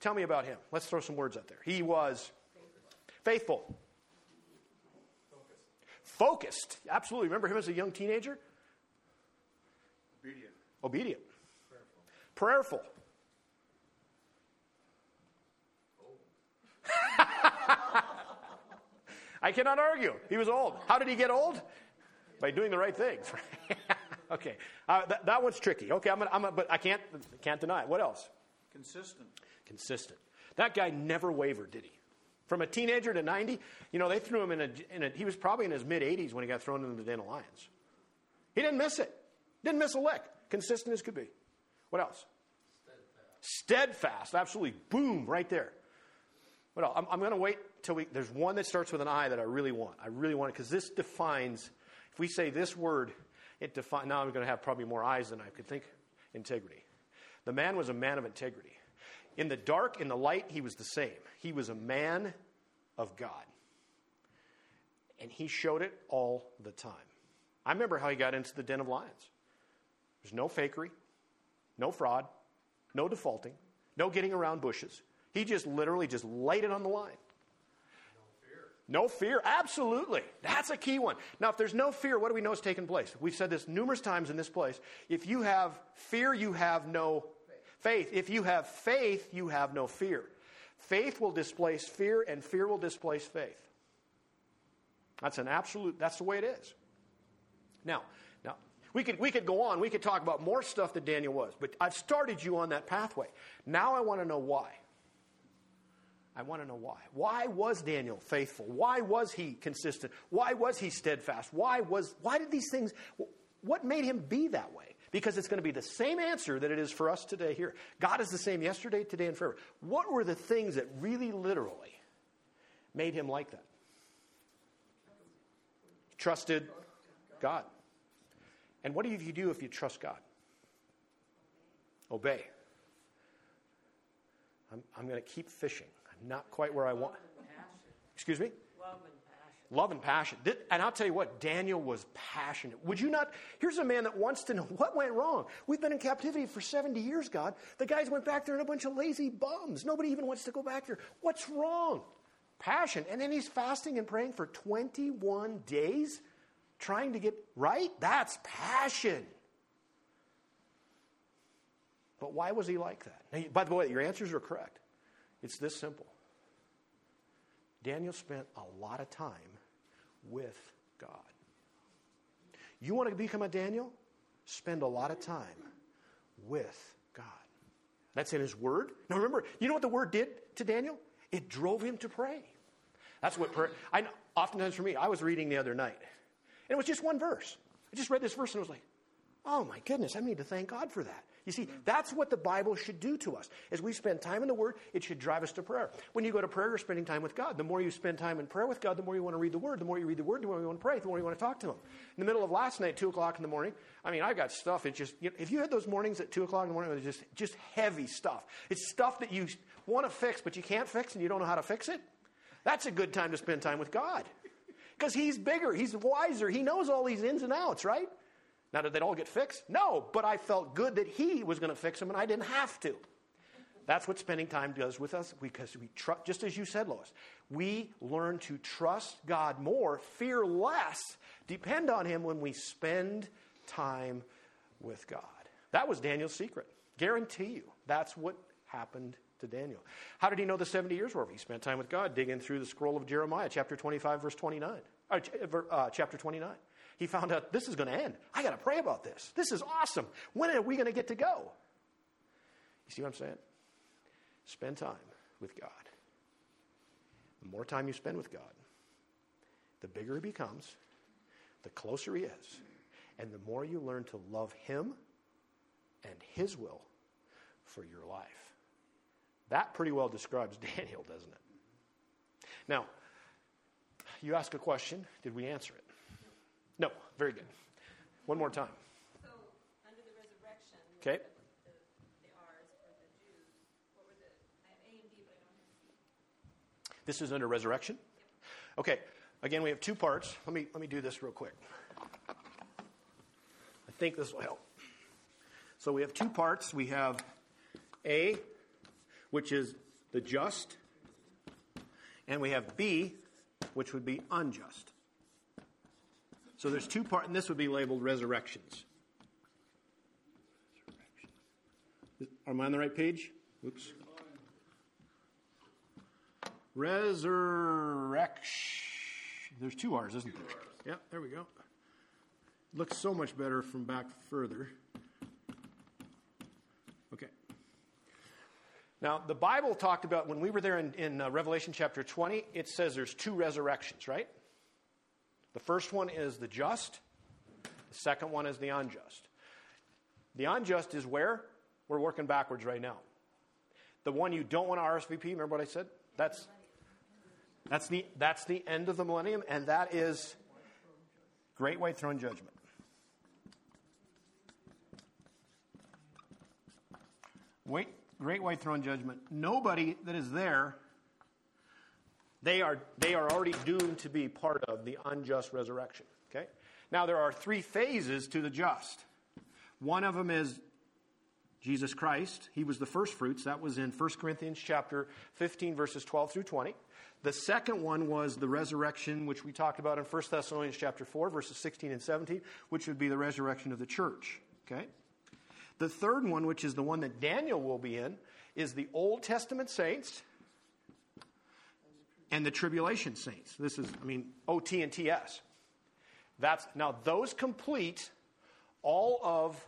Tell me about him. Let's throw some words out there. He was faithful. Focused. Absolutely. Remember him as a young teenager? Obedient. Obedient. Prayerful. I cannot argue. He was old. How did he get old? By doing the right things. okay, uh, that, that one's tricky. Okay, I'm, gonna, I'm gonna, but I can't can't deny it. What else? Consistent. Consistent. That guy never wavered, did he? From a teenager to 90, you know, they threw him in a, in a he was probably in his mid 80s when he got thrown into the den of lions. He didn't miss it. Didn't miss a lick. Consistent as could be. What else? Steadfast. Steadfast. Absolutely. Boom, right there. What else? I'm, I'm going to wait till we. There's one that starts with an I that I really want. I really want it because this defines. If we say this word, it defines. Now I'm going to have probably more eyes than I could think. Integrity. The man was a man of integrity. In the dark, in the light, he was the same. He was a man of God. And he showed it all the time. I remember how he got into the den of lions. There's no fakery, no fraud, no defaulting, no getting around bushes. He just literally just laid it on the line. No fear, absolutely. That's a key one. Now, if there's no fear, what do we know is taking place? We've said this numerous times in this place. If you have fear, you have no faith. If you have faith, you have no fear. Faith will displace fear, and fear will displace faith. That's an absolute, that's the way it is. Now, now we could, we could go on. We could talk about more stuff that Daniel was, but I've started you on that pathway. Now I want to know why. I want to know why. Why was Daniel faithful? Why was he consistent? Why was he steadfast? Why was why did these things what made him be that way? Because it's going to be the same answer that it is for us today here. God is the same yesterday, today, and forever. What were the things that really literally made him like that? Trusted God. And what do you do if you trust God? Obey. I'm, I'm going to keep fishing. I'm not quite where I want. Excuse me? Love and passion. Love and passion. And I'll tell you what, Daniel was passionate. Would you not? Here's a man that wants to know what went wrong. We've been in captivity for 70 years, God. The guys went back there and a bunch of lazy bums. Nobody even wants to go back there. What's wrong? Passion. And then he's fasting and praying for 21 days, trying to get right? That's passion. But why was he like that? Now, by the way, your answers are correct. It's this simple. Daniel spent a lot of time with God. You want to become a Daniel? Spend a lot of time with God. That's in his word. Now remember, you know what the word did to Daniel? It drove him to pray. That's what prayer. I know, oftentimes for me, I was reading the other night, and it was just one verse. I just read this verse and I was like, "Oh my goodness, I need to thank God for that." You see, that's what the Bible should do to us. As we spend time in the Word, it should drive us to prayer. When you go to prayer, you're spending time with God. The more you spend time in prayer with God, the more you want to read the Word. The more you read the Word, the more you want to pray. The more you want to talk to Him. In the middle of last night, two o'clock in the morning, I mean, I got stuff. It's just, you know, if you had those mornings at two o'clock in the morning, it was just just heavy stuff. It's stuff that you want to fix, but you can't fix, and you don't know how to fix it. That's a good time to spend time with God, because He's bigger, He's wiser, He knows all these ins and outs, right? Now, did they all get fixed? No, but I felt good that He was going to fix them and I didn't have to. That's what spending time does with us because we trust, just as you said, Lois, we learn to trust God more, fear less, depend on Him when we spend time with God. That was Daniel's secret. Guarantee you, that's what happened to Daniel. How did he know the 70 years were over? He spent time with God, digging through the scroll of Jeremiah, chapter 25, verse 29. Uh, ch- uh, chapter 29. He found out this is going to end. I got to pray about this. This is awesome. When are we going to get to go? You see what I'm saying? Spend time with God. The more time you spend with God, the bigger he becomes, the closer he is, and the more you learn to love him and his will for your life. That pretty well describes Daniel, doesn't it? Now, you ask a question. Did we answer it? No. Very good. One more time. So, under the resurrection, Okay. the, the, the R's for the Jews, what were the, I This is under resurrection? Okay, again, we have two parts. Let me, let me do this real quick. I think this will help. So we have two parts. We have A, which is the just, and we have B, which would be unjust. So there's two parts, and this would be labeled resurrections. Am I on the right page? Oops. Resurrection. There's two R's, isn't there? Yep, there we go. Looks so much better from back further. Okay. Now, the Bible talked about, when we were there in, in uh, Revelation chapter 20, it says there's two resurrections, right? The first one is the just, the second one is the unjust. The unjust is where? We're working backwards right now. The one you don't want to RSVP, remember what I said? That's that's the, that's the end of the millennium, and that is Great White Throne Judgment. Wait, Great White Throne Judgment. Nobody that is there, they are, they are already doomed to be part of the unjust resurrection. Okay? Now, there are three phases to the just. One of them is Jesus Christ. He was the first fruits. That was in 1 Corinthians chapter 15, verses 12 through 20. The second one was the resurrection, which we talked about in 1 Thessalonians chapter 4, verses 16 and 17, which would be the resurrection of the church. Okay? The third one, which is the one that Daniel will be in, is the Old Testament saints and the tribulation saints. This is, I mean, OT and TS. That's now those complete all of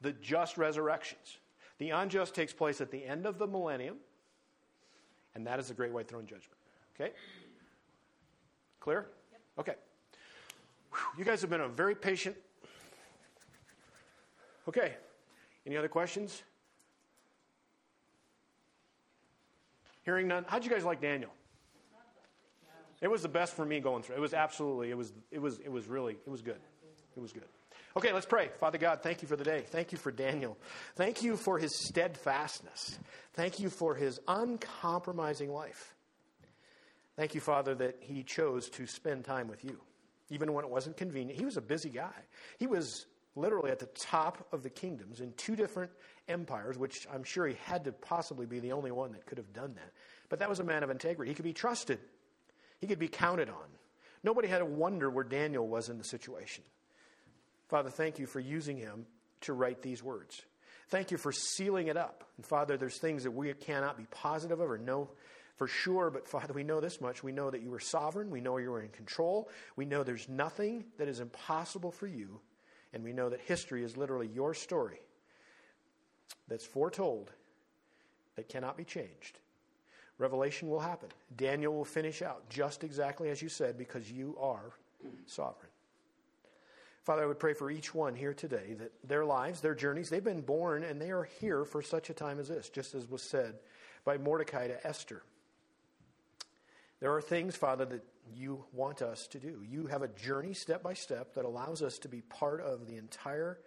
the just resurrections. The unjust takes place at the end of the millennium, and that is the great white throne judgment. Okay? Clear? Yep. Okay. Whew, you guys have been a very patient. Okay. Any other questions? Hearing none. How'd you guys like Daniel? It was the best for me going through. It was absolutely. It was. It was. It was really. It was good. It was good. Okay, let's pray. Father God, thank you for the day. Thank you for Daniel. Thank you for his steadfastness. Thank you for his uncompromising life. Thank you, Father, that he chose to spend time with you, even when it wasn't convenient. He was a busy guy. He was literally at the top of the kingdoms in two different empires, which I'm sure he had to possibly be the only one that could have done that. But that was a man of integrity. He could be trusted, he could be counted on. Nobody had to wonder where Daniel was in the situation. Father, thank you for using him to write these words. Thank you for sealing it up. And Father, there's things that we cannot be positive of or know for sure, but Father, we know this much. We know that you are sovereign. We know you are in control. We know there's nothing that is impossible for you. And we know that history is literally your story that's foretold that cannot be changed. Revelation will happen. Daniel will finish out just exactly as you said because you are sovereign. Father, I would pray for each one here today that their lives, their journeys, they've been born and they are here for such a time as this, just as was said by Mordecai to Esther. There are things, Father, that you want us to do. You have a journey step by step that allows us to be part of the entire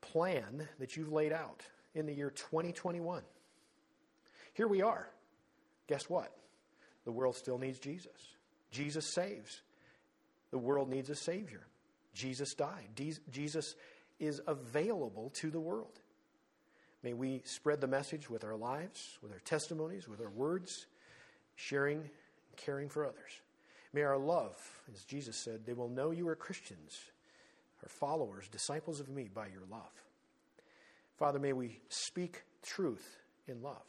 plan that you've laid out in the year 2021. Here we are. Guess what? The world still needs Jesus. Jesus saves. The world needs a Savior. Jesus died. Jesus is available to the world. May we spread the message with our lives, with our testimonies, with our words, sharing and caring for others. May our love, as Jesus said, they will know you are Christians, are followers, disciples of me by your love. Father, may we speak truth in love.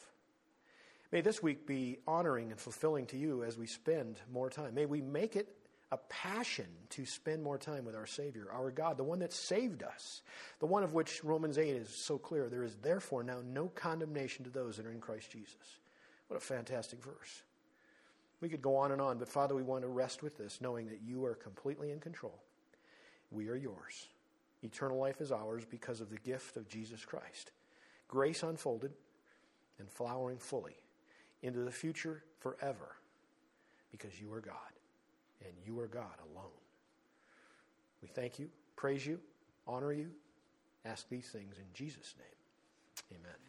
May this week be honoring and fulfilling to you as we spend more time. May we make it a passion to spend more time with our Savior, our God, the one that saved us, the one of which Romans 8 is so clear. There is therefore now no condemnation to those that are in Christ Jesus. What a fantastic verse. We could go on and on, but Father, we want to rest with this, knowing that you are completely in control. We are yours. Eternal life is ours because of the gift of Jesus Christ. Grace unfolded and flowering fully into the future forever because you are God and you are God alone. We thank you, praise you, honor you, ask these things in Jesus' name. Amen.